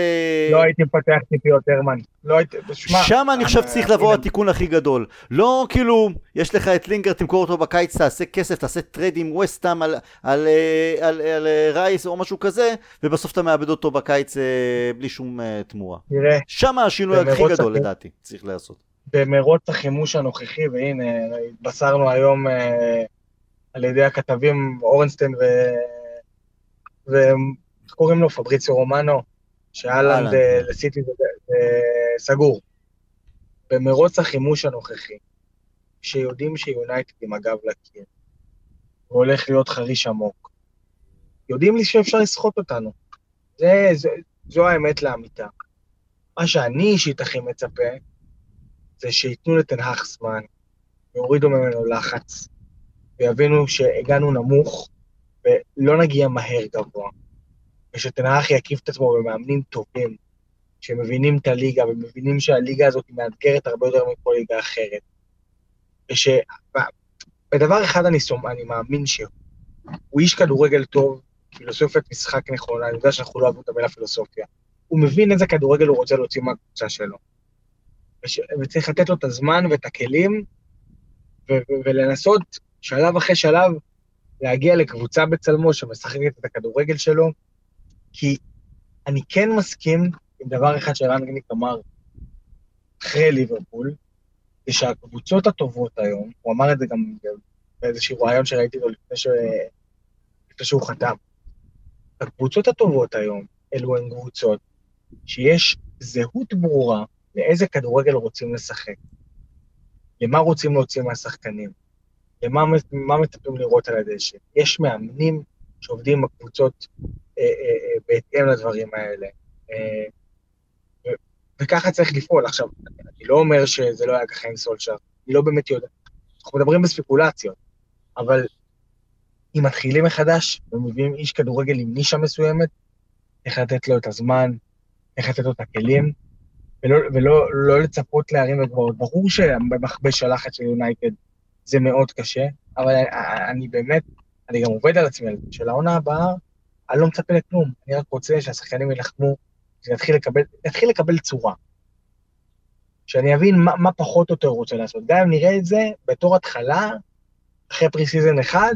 לא הייתי מפתח ציפיות הרמן. לא הייתי, שמע, שם אני חושב אה, צריך לבוא התיקון הכי גדול. לא כאילו, יש לך את לינגארד, תמכור אותו בקיץ, תעשה כסף, תעשה טרייד עם ווסטהאם על, אה, אה, רייס או משהו כזה, ובסוף אתה מאבד אותו בקיץ אה, בלי שום אה, תמורה. תראה, שם השינוי הכי גדול לדעתי, צריך לעשות. במרוץ החימוש הנוכחי, והנה, התבשרנו היום אה, על ידי הכתבים אורנשטיין ו... ו... איך קוראים לו? פבריציו רומנו, שהאלנד האלנד. אה, לסיטי זה, זה סגור. במרוץ החימוש הנוכחי, שיודעים שיונייטד עם הגב לקיר, והולך להיות חריש עמוק, יודעים לי שאפשר לסחוט אותנו. זה, זה, זו האמת לאמיתה. מה שאני אישית הכי מצפה, זה שייתנו לתנהך זמן, ויורידו ממנו לחץ, ויבינו שהגענו נמוך, ולא נגיע מהר גבוה, ושתנהך יקיף את עצמו במאמנים טובים, שמבינים את הליגה, ומבינים שהליגה הזאת מאתגרת הרבה יותר מכל ליגה אחרת. ושבדבר אחד אני, סומ... אני מאמין שהוא הוא איש כדורגל טוב, פילוסופיית משחק נכונה, אני יודע שאנחנו לא אוהבים את המילה פילוסופיה. הוא מבין איזה כדורגל הוא רוצה להוציא מהקבוצה שלו. וש... וצריך לתת לו את הזמן ואת הכלים, ו... ו... ולנסות שלב אחרי שלב להגיע לקבוצה בצלמו שמשחקת את הכדורגל שלו, כי אני כן מסכים עם דבר אחד שרן גניק אמר אחרי ליברפול, זה שהקבוצות הטובות היום, הוא אמר את זה גם באיזשהו רעיון שראיתי לו לפני, ש... לפני שהוא חתם, הקבוצות הטובות היום, אלו הן קבוצות שיש זהות ברורה לאיזה כדורגל רוצים לשחק, למה רוצים להוציא מהשחקנים, למה מה מצפים לראות על הדשא. יש מאמנים שעובדים עם הקבוצות אה, אה, אה, בהתאם לדברים האלה. אה, ו- וככה צריך לפעול. עכשיו, אני לא אומר שזה לא היה ככה עם סולשר, אני לא באמת יודע. אנחנו מדברים בספקולציות, אבל אם מתחילים מחדש ומביאים איש כדורגל עם נישה מסוימת, איך לתת לו את הזמן, איך לתת לו את הכלים, ולא, ולא לא לצפות להרים וגבעות. ברור שבמכבש הלחץ של יונייטד זה מאוד קשה, אבל אני, אני באמת, אני גם עובד על עצמי, על זה, שלעונה הבאה אני לא מצפה לכלום, אני רק רוצה שהשחקנים יילחמו, שזה יתחיל לקבל, יתחיל לקבל צורה. שאני אבין מה, מה פחות או יותר רוצה לעשות. גם אם נראה את זה בתור התחלה, אחרי pre-season אחד,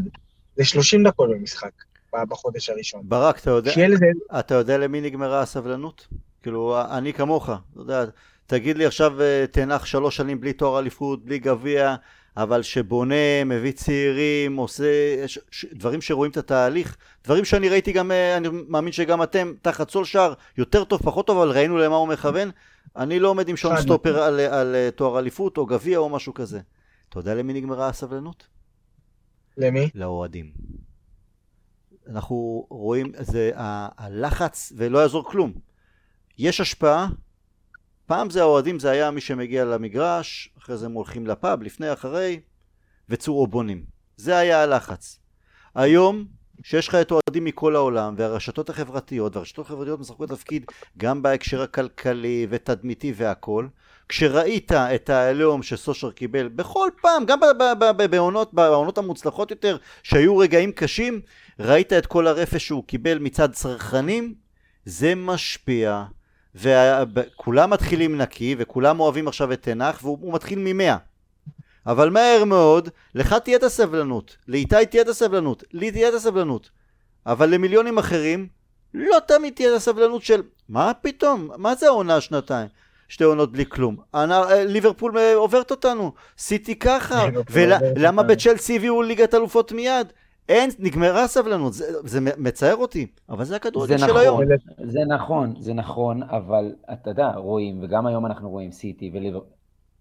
זה 30 דקות במשחק, בחודש הראשון. ברק, אתה יודע, לזה, אתה יודע למי נגמרה הסבלנות? כאילו, אני כמוך, אתה יודע, תגיד לי עכשיו אה, תנח שלוש שנים בלי תואר אליפות, בלי גביע, אבל שבונה, מביא צעירים, עושה ש, ש, דברים שרואים את התהליך, דברים שאני ראיתי גם, אה, אני מאמין שגם אתם, תחת סולשר, יותר טוב, פחות טוב, אבל ראינו למה הוא מכוון. אני לא עומד עם שעון סטופר על, על, על תואר אליפות או גביע או משהו כזה. אתה יודע למי נגמרה הסבלנות? למי? לאוהדים. אנחנו רואים, זה ה- הלחץ, ולא יעזור כלום. יש השפעה, פעם זה האוהדים, זה היה מי שמגיע למגרש, אחרי זה הם הולכים לפאב, לפני, אחרי, וצורו בונים. זה היה הלחץ. היום, שיש לך את אוהדים מכל העולם, והרשתות החברתיות, והרשתות החברתיות משחקות תפקיד גם בהקשר הכלכלי ותדמיתי והכל, כשראית את העליהום שסושר קיבל בכל פעם, גם בעונות, בעונות המוצלחות יותר, שהיו רגעים קשים, ראית את כל הרפש שהוא קיבל מצד צרכנים, זה משפיע. וכולם מתחילים נקי, וכולם אוהבים עכשיו את תנח, והוא הוא מתחיל ממאה. אבל מהר מאוד, לך תהיה את הסבלנות, לאיתי תהיה את הסבלנות, לי תהיה את הסבלנות. אבל למיליונים אחרים, לא תמיד תהיה את הסבלנות של מה פתאום? מה זה העונה שנתיים? שתי עונות בלי כלום. אה, ליברפול אה, עוברת אותנו, סיטי ככה, ולמה. בצ'לסי הביאו ליגת אלופות מיד? אין, נגמרה הסבלנות, זה, זה מצער אותי, אבל זה הכדורגל של היום. נכון, זה נכון, זה נכון, אבל אתה יודע, רואים, וגם היום אנחנו רואים סיטי וליבר...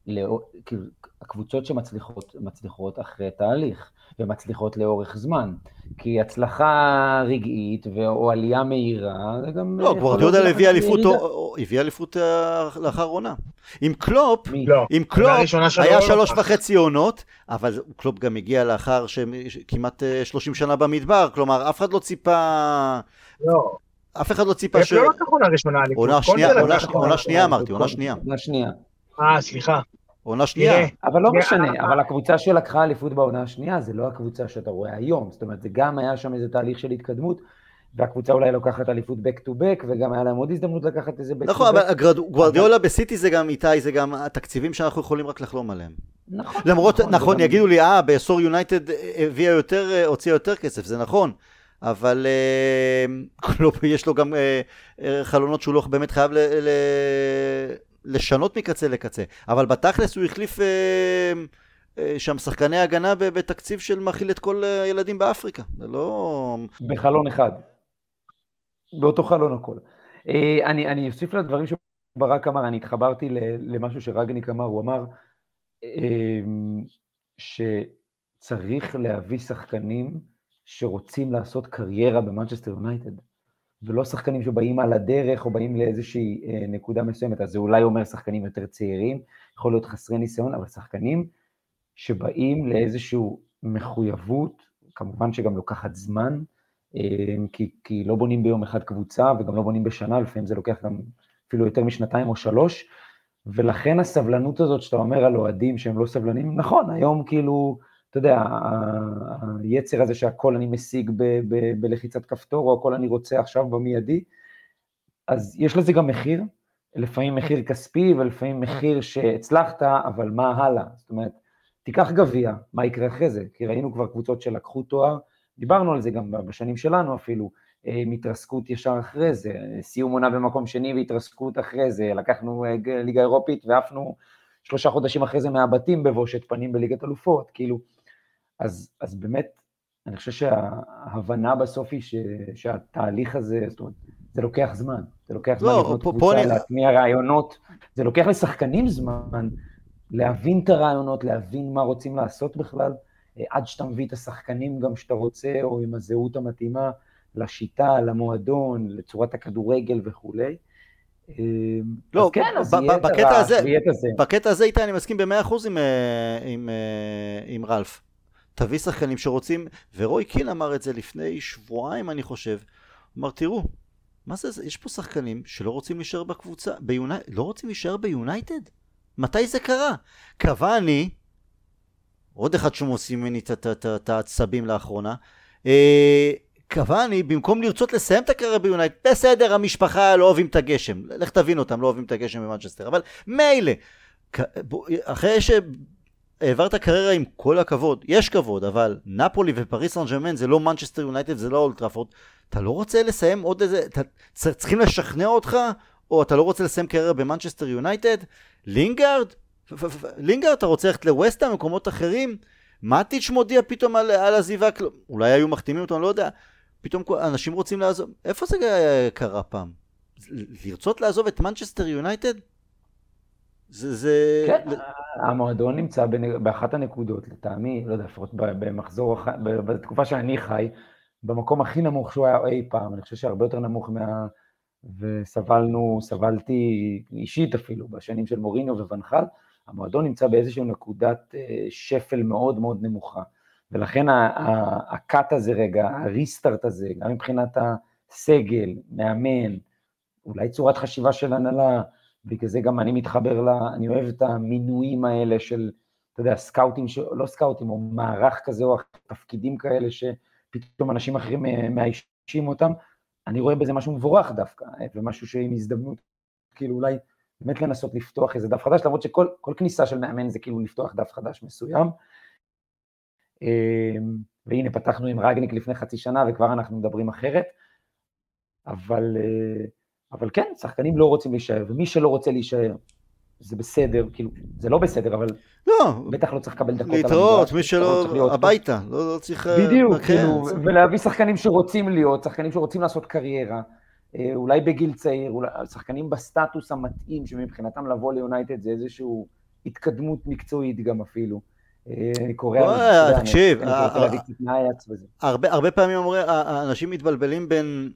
לאו- כאילו, הקבוצות שמצליחות, מצליחות אחרי תהליך, ומצליחות לאורך זמן. כי הצלחה רגעית ו- או עלייה מהירה, זה גם... לא, יכול גוורדיולה הביא אליפות, ירידה. או- או- הביא אליפות אה, לאחר עונה. עם קלופ? לא. עם קלופ היה שלוש. וחצי עונות, אבל קלופ גם הגיע לאחר שכמעט 30 שנה במדבר, כלומר אף אחד לא ציפה, לא. אף אחד לא ציפה ש... לא לקח עונה ראשונה. עונה שנייה, אמרתי, עונה שנייה. עונה שנייה. אה, סליחה. עונה שנייה. אבל לא משנה, אה, אבל הקבוצה שלקחה אליפות בעונה השנייה, זה לא הקבוצה שאתה רואה היום. זאת אומרת, זה גם היה שם איזה תהליך של התקדמות, והקבוצה אולי לוקחת אליפות back to back, וגם היה להם עוד הזדמנות לקחת איזה back to נכון, back. אבל הגרד- גוורדיולה בסיטי זה גם איתי, זה גם התקציבים שאנחנו יכולים רק לחלום עליהם. נכון, למרות, נכון, גם- יגידו לי, אה, בעשור יונייטד הביאה יותר, אה, הוציאה יותר כסף, זה נכון. אבל אה, קלופ יש לו גם אה, אה, חלונות שהוא לא באמת חייב לשנות מקצה לקצה. אבל בתכלס הוא החליף אה, אה, שם שחקני הגנה בתקציב של מכיל את כל אה, הילדים באפריקה. זה לא... בחלון אחד. באותו חלון הכל. אה, אני, אני אוסיף לדברים שברק אמר, אני התחברתי למשהו שרגניק אמר, הוא אמר אה, שצריך להביא שחקנים שרוצים לעשות קריירה במנצ'סטר יונייטד, ולא שחקנים שבאים על הדרך או באים לאיזושהי אה, נקודה מסוימת, אז זה אולי אומר שחקנים יותר צעירים, יכול להיות חסרי ניסיון, אבל שחקנים שבאים לאיזושהי מחויבות, כמובן שגם לוקחת זמן, אה, כי, כי לא בונים ביום אחד קבוצה וגם לא בונים בשנה, לפעמים זה לוקח גם אפילו יותר משנתיים או שלוש, ולכן הסבלנות הזאת שאתה אומר על אוהדים שהם לא סבלנים, נכון, היום כאילו, אתה יודע, היצר הזה שהכל אני משיג ב- ב- בלחיצת כפתור, או הכל אני רוצה עכשיו במיידי, אז יש לזה גם מחיר, לפעמים מחיר כספי ולפעמים מחיר שהצלחת, אבל מה הלאה? זאת אומרת, תיקח גביע, מה יקרה אחרי זה? כי ראינו כבר קבוצות שלקחו תואר, דיברנו על זה גם בשנים שלנו אפילו, אה, עם התרסקות ישר אחרי זה, סיום עונה במקום שני והתרסקות אחרי זה, לקחנו אה, ליגה אירופית ועפנו שלושה חודשים אחרי זה מהבתים בבושת פנים בליגת אלופות, כאילו, אז, אז באמת, אני חושב שההבנה בסוף היא ש, שהתהליך הזה, זאת אומרת, זה לוקח זמן, זה לוקח זמן לא, לבנות פה- קבוצה, אני- להטמיע רעיונות, זה לוקח לשחקנים זמן להבין את הרעיונות, להבין מה רוצים לעשות בכלל, אה, עד שאתה מביא את השחקנים גם שאתה רוצה, או עם הזהות המתאימה לשיטה, למועדון, לצורת הכדורגל וכולי. אה, לא, אז כן, אז יהיה את הרעש ויהיה את הזה. בקטע הזה איתי אני מסכים במאה אחוז עם, אה, עם, אה, עם רלף. תביא שחקנים שרוצים, ורוי קין אמר את זה לפני שבועיים אני חושב. הוא אמר תראו, מה זה, זה? יש פה שחקנים שלא רוצים להישאר בקבוצה, ביוני... לא רוצים להישאר ביונייטד? מתי זה קרה? קוואני, עוד אחד שמוציא ממני את- העצבים לאחרונה, אה, קוואני, במקום לרצות לסיים את הקריירה ביונייטד, בסדר, המשפחה לא אוהבים את הגשם, לך תבין אותם, לא אוהבים את הגשם במנצ'סטר, אבל מילא, ק- בוא- אחרי שהעברת קריירה עם כל הכבוד, יש כבוד, אבל נפולי ופריס סן ג'רמן זה לא מנצ'סטר יונייטד, זה לא אולד טראפורד, אתה לא רוצה לסיים עוד איזה, אתה, צריכים לשכנע אותך, או אתה לא רוצה לסיים קריירה במנצ'סטר יונייטד? לינגארד? לינגארד, אתה רוצה ללכת לווסטהאם, מקומות אחרים? מאטיץ' מודיע פתאום על, על עזיבה, אולי היו מחתימים אותו, אני לא יודע. פתאום אנשים רוצים לעזוב, איפה זה קרה פעם? לרצות לעזוב את מנצ'סטר יונייטד? זה, זה... כן, המועדון נמצא באחת הנקודות, לטעמי, לא יודע, לפחות במחזור, בתקופה שאני חי, במקום הכי נמוך שהוא היה אי פעם, אני חושב שהרבה יותר נמוך מה... וסבלנו, סבלתי אישית אפילו, בשנים של מוריניו וונחל, המועדון נמצא באיזושהי נקודת אה, שפל מאוד מאוד נמוכה. ולכן הקאט הזה רגע, הריסטארט הזה, גם מבחינת הסגל, מאמן, אולי צורת חשיבה של הנהלה, בגלל זה גם אני מתחבר ל... אני אוהב את המינויים האלה של, אתה יודע, סקאוטים, ש... לא סקאוטים, או מערך כזה או תפקידים כאלה שפתאום אנשים אחרים אה, מאיישים אותם, אני רואה בזה משהו מבורך דווקא, אה, ומשהו שעם הזדמנות, כאילו אולי באמת לנסות לפתוח איזה דף חדש, למרות שכל כניסה של מאמן זה כאילו לפתוח דף חדש מסוים. אמ, והנה פתחנו עם רגניק לפני חצי שנה וכבר אנחנו מדברים אחרת, אבל, אה, אבל כן, שחקנים לא רוצים להישאר, ומי שלא רוצה להישאר, זה בסדר, כאילו, זה לא בסדר, אבל לא, בטח לא צריך לקבל דקות להתראות, מי שלא, הביתה, לא, לא צריך... אה, בדיוק, כן, כאילו, זה... ולהביא שחקנים שרוצים להיות, שחקנים שרוצים לעשות קריירה, אה, אולי בגיל צעיר, אולי, שחקנים בסטטוס המתאים, שמבחינתם לבוא ליונייטד זה איזושהי התקדמות מקצועית גם אפילו. קורא... תקשיב, הרבה פעמים אנשים מתבלבלים בין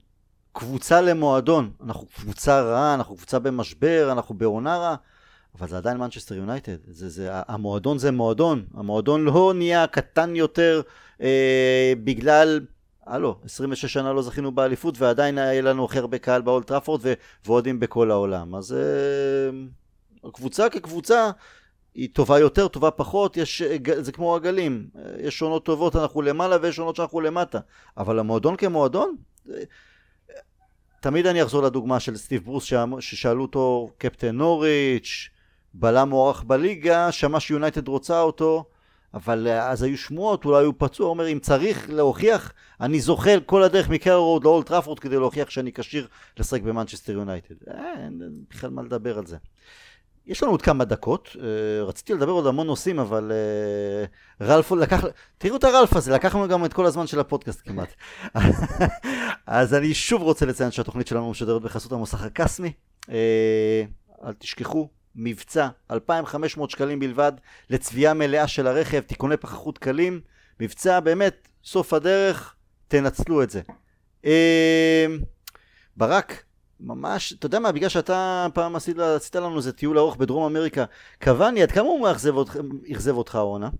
קבוצה למועדון. אנחנו קבוצה רעה, אנחנו קבוצה במשבר, אנחנו בעונה רעה. אבל זה עדיין מנצ'סטר יונייטד, המועדון זה מועדון, המועדון לא נהיה קטן יותר אה, בגלל, הלו, 26 שנה לא זכינו באליפות ועדיין היה לנו הכי הרבה קהל באולד טראפורד ואוהדים בכל העולם, אז אה, קבוצה כקבוצה היא טובה יותר, טובה פחות, יש, זה כמו גלים, יש עונות טובות, אנחנו למעלה ויש עונות שאנחנו למטה, אבל המועדון כמועדון, תמיד אני אחזור לדוגמה של סטיב ברוס ששאלו אותו קפטן נוריץ', בלם מוערך בליגה, שמע שיונייטד רוצה אותו, אבל אז היו שמועות, אולי הוא פצוע, אומר אם צריך להוכיח, אני זוחל כל הדרך מקארו רוד לאולד טראפורד כדי להוכיח שאני כשיר לשחק במנצ'סטר יונייטד. אין בכלל מה לדבר על זה. יש לנו עוד כמה דקות, אה, רציתי לדבר עוד המון נושאים, אבל אה, רלף לקח, תראו את הרלף הזה, לקח לנו גם את כל הזמן של הפודקאסט כמעט. אז אני שוב רוצה לציין שהתוכנית שלנו משודרת בחסות המוסך הקסמי. אה, אל תשכחו, מבצע 2,500 שקלים בלבד לצביעה מלאה של הרכב, תיקוני פחחות קלים, מבצע באמת סוף הדרך, תנצלו את זה. ברק, ממש, אתה יודע מה, בגלל שאתה פעם עשית, עשית לנו איזה טיול ארוך בדרום אמריקה, קוואני, עד כמה הוא אכזב אותך העונה?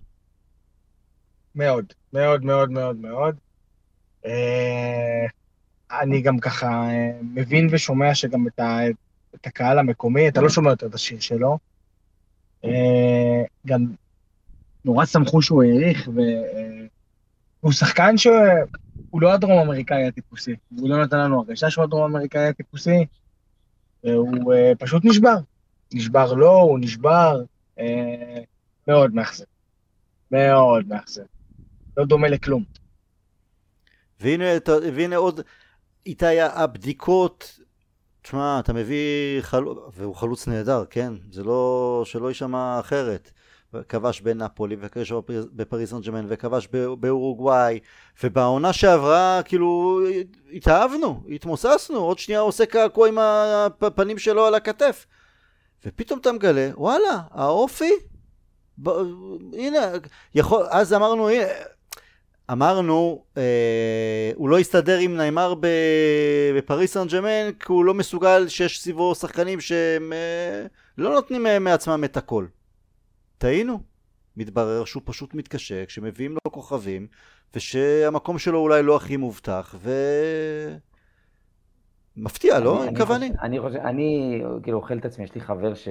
מאוד, מאוד, מאוד, מאוד, מאוד. אה, אני גם ככה אה, מבין ושומע שגם את, ה, את הקהל המקומי, אתה לא שומע יותר את השיר שלו. אה, גם נורא שמחו שהוא העריך, והוא שחקן ש... הוא לא הדרום אמריקאי הטיפוסי, הוא לא נתן לנו הרגשה שהוא הדרום אמריקאי הטיפוסי, הוא uh, פשוט נשבר. נשבר לו, הוא נשבר, uh, מאוד מאכזב. מאוד מאכזב. לא דומה לכלום. והנה, והנה עוד, איתי, הבדיקות, תשמע, אתה מביא חלוץ, והוא חלוץ נהדר, כן? זה לא, שלא יישמע אחרת. כבש בנפולי וכבש בפריס סן ג'מאן וכבש באורוגוואי ובעונה שעברה כאילו התאהבנו, התמוססנו, עוד שנייה עושה קעקוע עם הפנים שלו על הכתף. ופתאום אתה מגלה וואלה האופי ב... הנה יכול אז אמרנו הנה אמרנו אה, הוא לא יסתדר עם נאמר בפריס סן ג'מאן כי הוא לא מסוגל שיש סביבו שחקנים שהם אה, לא נותנים מעצמם את הכל טעינו. מתברר שהוא פשוט מתקשה כשמביאים לו כוכבים, ושהמקום שלו אולי לא הכי מובטח, ו... מפתיע, לא? כוונה. אני חושב, אני כאילו אוכל את עצמי, יש לי חבר ש...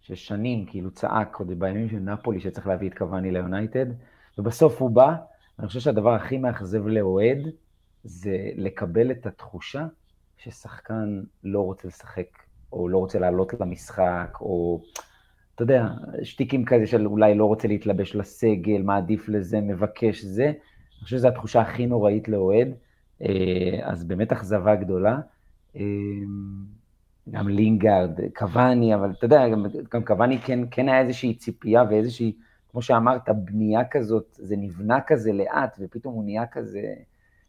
ששנים כאילו צעק עוד בימים של נפולי שצריך להביא את קוואני ליונייטד, ובסוף הוא בא, אני חושב שהדבר הכי מאכזב לאוהד זה לקבל את התחושה ששחקן לא רוצה לשחק, או לא רוצה לעלות למשחק, או אתה יודע, שטיקים כזה של אולי לא רוצה להתלבש לסגל, מעדיף לזה, מבקש זה. אני חושב שזו התחושה הכי נוראית לאוהד, אה, אז באמת אכזבה גדולה. אה, גם לינגארד, קוואני, אבל אתה יודע, גם, גם קוואני כן, כן היה איזושהי ציפייה ואיזושהי, כמו שאמרת, בנייה כזאת, זה נבנה כזה לאט, ופתאום הוא נהיה כזה,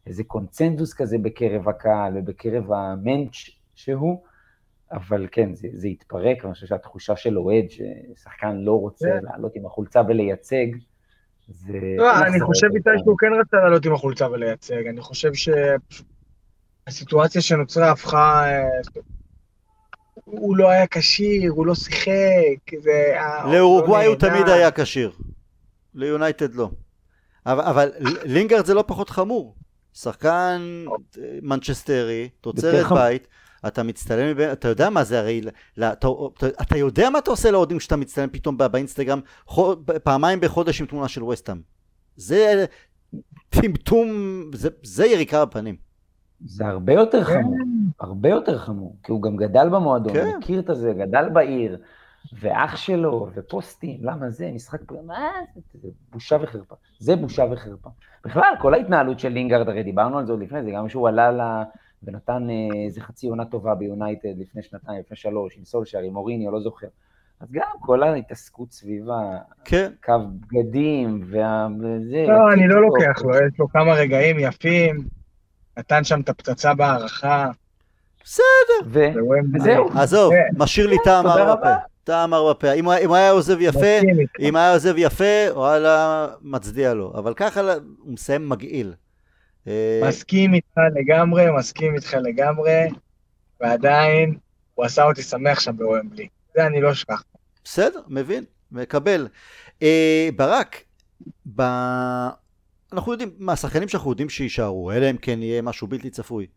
איזה קונצנזוס כזה בקרב הקהל ובקרב המנץ' שהוא. אבל כן, זה, זה התפרק, אני חושב שהתחושה של אוהד, ששחקן לא רוצה yeah. כן. לעלות עם החולצה ולייצג, זה... לא, איך אני חושב לא איתי שהוא כן רצה לעלות עם החולצה ולייצג, אני חושב שהסיטואציה שנוצרה הפכה... אה, הוא לא היה כשיר, הוא לא שיחק, זה... אה, לאורוגוואי לא הוא תמיד. היה כשיר, ליונייטד לא. אבל, אבל לינגארד זה לא פחות חמור. שחקן אה, מנצ'סטרי, תוצרת. בית, אתה מצטלם, אתה יודע מה זה הרי, אתה, אתה, יודע מה אתה עושה לאוהדים כשאתה מצטלם פתאום בא- באינסטגרם חו- פעמיים בחודש עם תמונה של וסטאם. זה טמטום, זה, זה יריקה בפנים. זה הרבה יותר כן. חמור, הרבה יותר חמור, כי הוא גם גדל במועדון, כן. מכיר את זה, גדל בעיר, ואח שלו, ופוסטים, למה זה, משחק פרק, מה זה, זה בושה וחרפה, זה בושה וחרפה. בכלל, כל ההתנהלות של לינגארד, הרי דיברנו על זה עוד לפני זה, גם כשהוא עלה ל... ונתן אה, איזה חצי עונה טובה ביונייטד לפני שנתיים, לפני שלוש, עם סולשר, עם אוריניו, לא זוכר. אז גם כל ההתעסקות סביב כן, הקו בגדים, וה... וזה, לא, אני לא. לוקח לו, יש לו כמה רגעים יפים, נתן שם את הפצצה בהערכה, בסדר. ו... וזהו. עזוב, כן. משאיר לי טעם תודה מר רבה. בפה. טעם מר בפה. אם היה עוזב יפה. אם היה עוזב יפה, וואלה, מצדיע לו. אבל ככה הוא מסיים מגעיל. אה, מסכים איתך לגמרי, מסכים איתך לגמרי, ועדיין הוא עשה אותי שמח שם בוומבלי. זה אני לא אשכח. בסדר, מבין, מקבל. אה, ברק, ב... אנחנו יודעים, מה, השחקנים שאנחנו יודעים שיישארו, אלא אם כן יהיה משהו בלתי צפוי.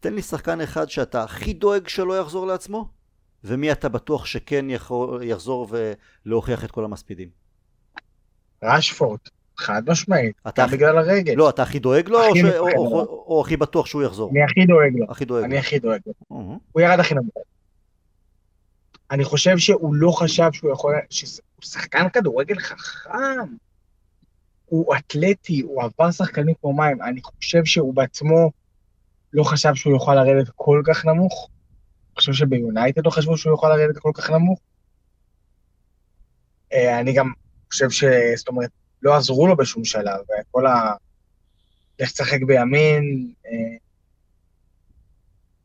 תן לי שחקן אחד שאתה הכי דואג שלא יחזור לעצמו, ומי אתה בטוח שכן יכול, יחזור ולהוכיח את כל המספידים. רשפורד, חד משמעית, אתה גם הכי- בגלל הרגל. לא, אתה הכי דואג לו, או, הכי ש... מפחד או, או. או, או הכי בטוח שהוא יחזור? אני הכי דואג לו, הכי דואג אני לו. הכי דואג לו. אוקיי. הוא ירד הכי נמוך. אני חושב שהוא לא חשב שהוא יכול... שהוא שחקן כדורגל חכם. הוא אתלטי, הוא עבר שחקנים כמו מים. אני חושב שהוא בעצמו לא חשב שהוא יוכל לרדת כל כך נמוך. אני חושב שביונייטד לא חשבו שהוא יוכל לרדת כל כך נמוך. אה, אני גם חושב ש... זאת אומרת, לא עזרו לו בשום שלב, וכל ה... לך תשחק בימין, אה,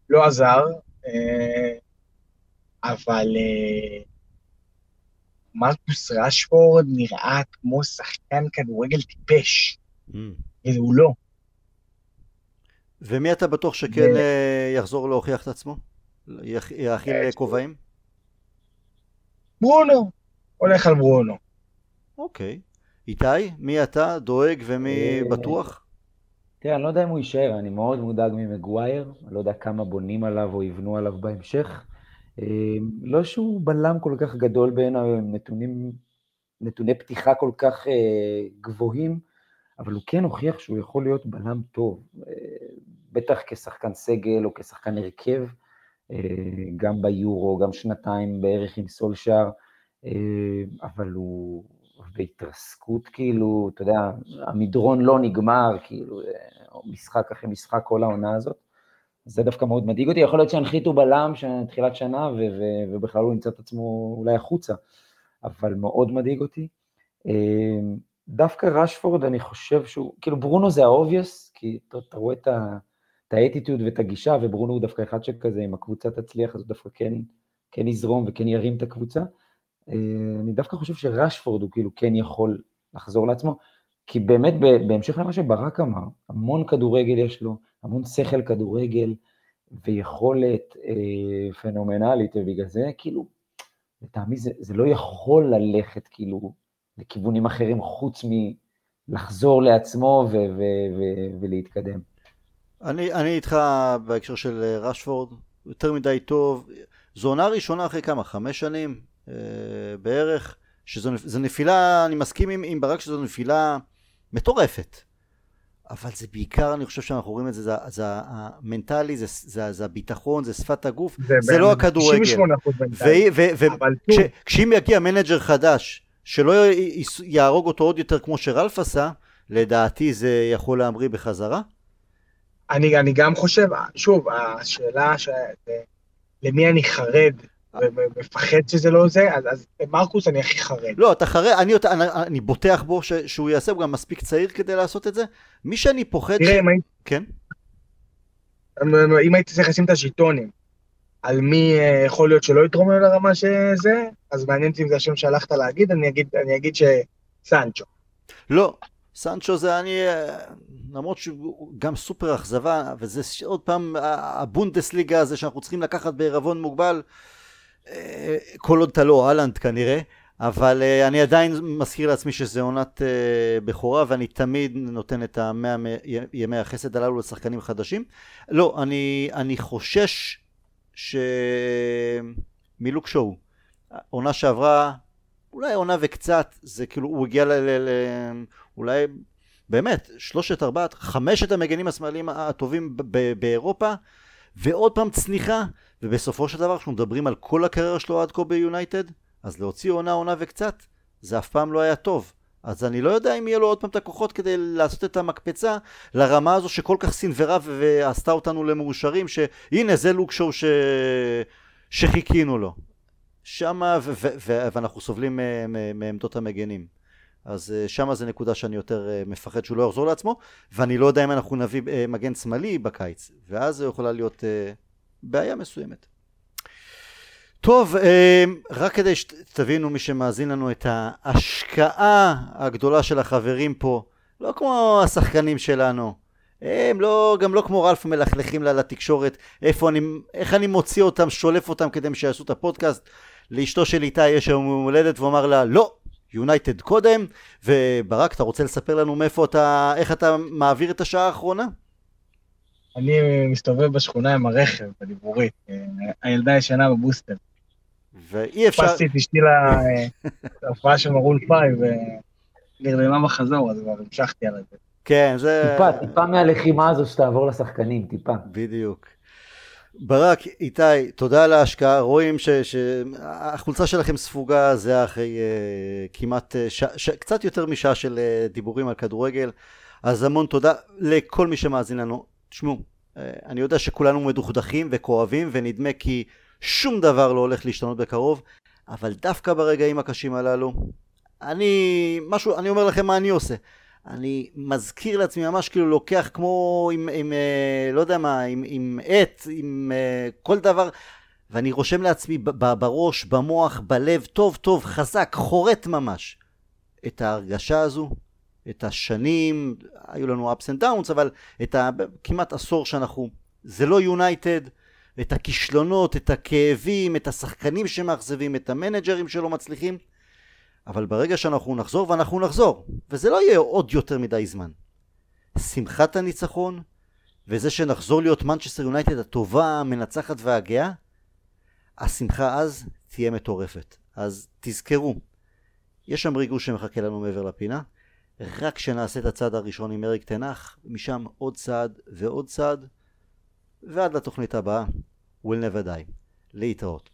לא עזר, אה, אבל אה, מרקוס רשפורד נראה כמו שחקן כדורגל טיפש, Mm. והוא לא. ומי אתה בטוח שכן ו- יחזור להוכיח את עצמו? יאכיל כובעים? ברונו, הולך על ברונו. אוקיי. איתי, מי אתה דואג ומי אה, בטוח? תראה, אני לא יודע אם הוא יישאר, אני מאוד מודאג ממגווייר, לא יודע כמה בונים עליו או יבנו עליו בהמשך. אה, לא שהוא בלם כל כך גדול בעיניי, עם נתונים, נתוני פתיחה כל כך אה, גבוהים, אבל הוא כן הוכיח שהוא יכול להיות בלם טוב, בטח כשחקן סגל או כשחקן הרכב, גם ביורו, גם שנתיים בערך עם סולשאר, אבל הוא בהתרסקות, כאילו, אתה יודע, המדרון לא נגמר, כאילו, אה, משחק אחרי משחק כל העונה הזאת. זה דווקא מאוד מדאיג אותי, יכול להיות שהנחיתו בלם תחילת שנה, ו- ו- ובכלל הוא ימצא את עצמו אולי החוצה, אבל מאוד מדאיג אותי. אה, דווקא רשפורד, אני חושב שהוא, כאילו ברונו זה ה obvious, כי אתה, אתה רואה את, ה, את האטיטיוד ואת הגישה, וברונו הוא דווקא אחד שכזה, אם הקבוצה תצליח, אז הוא דווקא כן, כן יזרום וכן ירים את הקבוצה. אה, אני דווקא חושב שרשפורד הוא כאילו כן יכול לחזור לעצמו, כי באמת בהמשך למה שברק אמר, המון כדורגל יש לו, המון שכל כדורגל ויכולת אה, פנומנלית, ובגלל זה כאילו, לטעמי זה, זה לא יכול ללכת כאילו לכיוונים אחרים חוץ מלחזור לעצמו ו- ו- ו- ולהתקדם. אני, אני איתך בהקשר של אה, רשפורד, יותר מדי טוב. זו עונה ראשונה אחרי כמה? חמש שנים בערך, שזו נפ- זו נפילה, אני מסכים עם, עם ברק שזו נפילה מטורפת. אבל זה בעיקר, אני חושב שאנחנו רואים את זה, זה, זה המנטלי, זה, זה, זה הביטחון, זה שפת הגוף, זה לא הכדורגל. 98% בינתיים. וכשאם יגיע manager חדש, שלא יהרוג אותו עוד יותר כמו שרלף עשה, לדעתי זה יכול להמריא בחזרה. אני, אני גם חושב, שוב, השאלה ש... למי אני חרד ומפחד שזה לא זה, אז, אז מרקוס אני הכי חרד. לא, אתה חרד, אני, אני, אני בוטח בו ש, שהוא יעשה, הוא גם מספיק צעיר כדי לעשות את זה. מי שאני פוחד... תראה, אם הייתי, כן? אם הייתי צריך לשים את הז'יטונים על מי אה, יכול להיות שלא יתרום לו לרמה שזה, אז מעניין אותי אם זה השם שהלכת להגיד, אני אגיד, אני אגיד שסנצ'ו. לא, סנצ'ו זה אני, למרות שהוא גם סופר אכזבה, וזה עוד פעם הבונדסליגה הזה שאנחנו צריכים לקחת בעירבון מוגבל, אה, כל עוד אתה לא אהלנד כנראה, אבל uh, אני עדיין מזכיר לעצמי שזה עונת uh, בכורה ואני תמיד נותן את המאה ימי החסד הללו לשחקנים חדשים. לא, אני, אני חושש שמילוק שואו, עונה שעברה, אולי עונה וקצת, זה כאילו הוא הגיע ל... ל, ל אולי באמת, שלושת, ארבעת, חמשת המגנים השמאליים הטובים באירופה, ועוד פעם צניחה, ובסופו של דבר אנחנו מדברים על כל הקריירה שלו עד כה ביונייטד, אז להוציא עונה עונה וקצת, זה אף פעם לא היה טוב. אז אני לא יודע אם יהיה לו עוד פעם את הכוחות כדי לעשות את המקפצה לרמה הזו שכל כך סינוורה ועשתה אותנו למאושרים, שהנה זה לוק שואו ש... שחיכינו לו. שמה, ו- ו- ו- ואנחנו סובלים מעמדות המגנים. אז אה, שמה זה נקודה שאני יותר אה, מפחד שהוא לא יחזור לעצמו, ואני לא יודע אם אנחנו נביא אה, מגן שמאלי בקיץ, ואז זו יכולה להיות בעיה מסוימת. טוב, רק כדי שתבינו מי שמאזין לנו את ההשקעה הגדולה של החברים פה, לא כמו השחקנים שלנו, הם לא, גם לא כמו רלף מלכלכים לה לתקשורת, איפה אני, איך אני מוציא אותם, שולף אותם כדי שיעשו את הפודקאסט. לאשתו של איתי יש היום יום הולדת והוא אמר לה לא, יונייטד קודם, וברק אתה רוצה לספר לנו מאיפה אתה, איך אתה מעביר את השעה האחרונה? אני מסתובב בשכונה עם הרכב, בדיבורית, הילדה ישנה בבוסטר. ואי אפשר... פסתי את אשתי להופעה של מרול פאי ונרדמה בחזור, אז כבר המשכתי על זה. כן, זה... טיפה, טיפה מהלחימה הזו שתעבור לשחקנים, טיפה. בדיוק. ברק, איתי, תודה על ההשקעה. רואים שהחולצה שלכם ספוגה, זה אחרי uh, כמעט, uh, ש... ש... קצת יותר משעה של uh, דיבורים על כדורגל. אז המון תודה לכל מי שמאזין לנו. תשמעו, uh, אני יודע שכולנו מדוכדכים וכואבים, ונדמה כי שום דבר לא הולך להשתנות בקרוב, אבל דווקא ברגעים הקשים הללו, אני, משהו, אני אומר לכם מה אני עושה. אני מזכיר לעצמי ממש כאילו לוקח כמו עם, עם אה, לא יודע מה, עם, עם עט, עם אה, כל דבר, ואני רושם לעצמי בראש, במוח, בלב, טוב טוב, חזק, חורט ממש, את ההרגשה הזו, את השנים, היו לנו ups and downs, אבל את הכמעט עשור שאנחנו, זה לא יונייטד, את הכישלונות, את הכאבים, את השחקנים שמאכזבים, את המנג'רים שלא מצליחים, אבל ברגע שאנחנו נחזור, ואנחנו נחזור, וזה לא יהיה עוד יותר מדי זמן. שמחת הניצחון, וזה שנחזור להיות מנצ'סטר יונייטד הטובה, המנצחת והגאה, השמחה אז תהיה מטורפת. אז תזכרו, יש שם ריגוש שמחכה לנו מעבר לפינה, רק כשנעשה את הצעד הראשון עם אריק תנח, משם עוד צעד ועוד צעד, ועד לתוכנית הבאה, will never die. להתראות.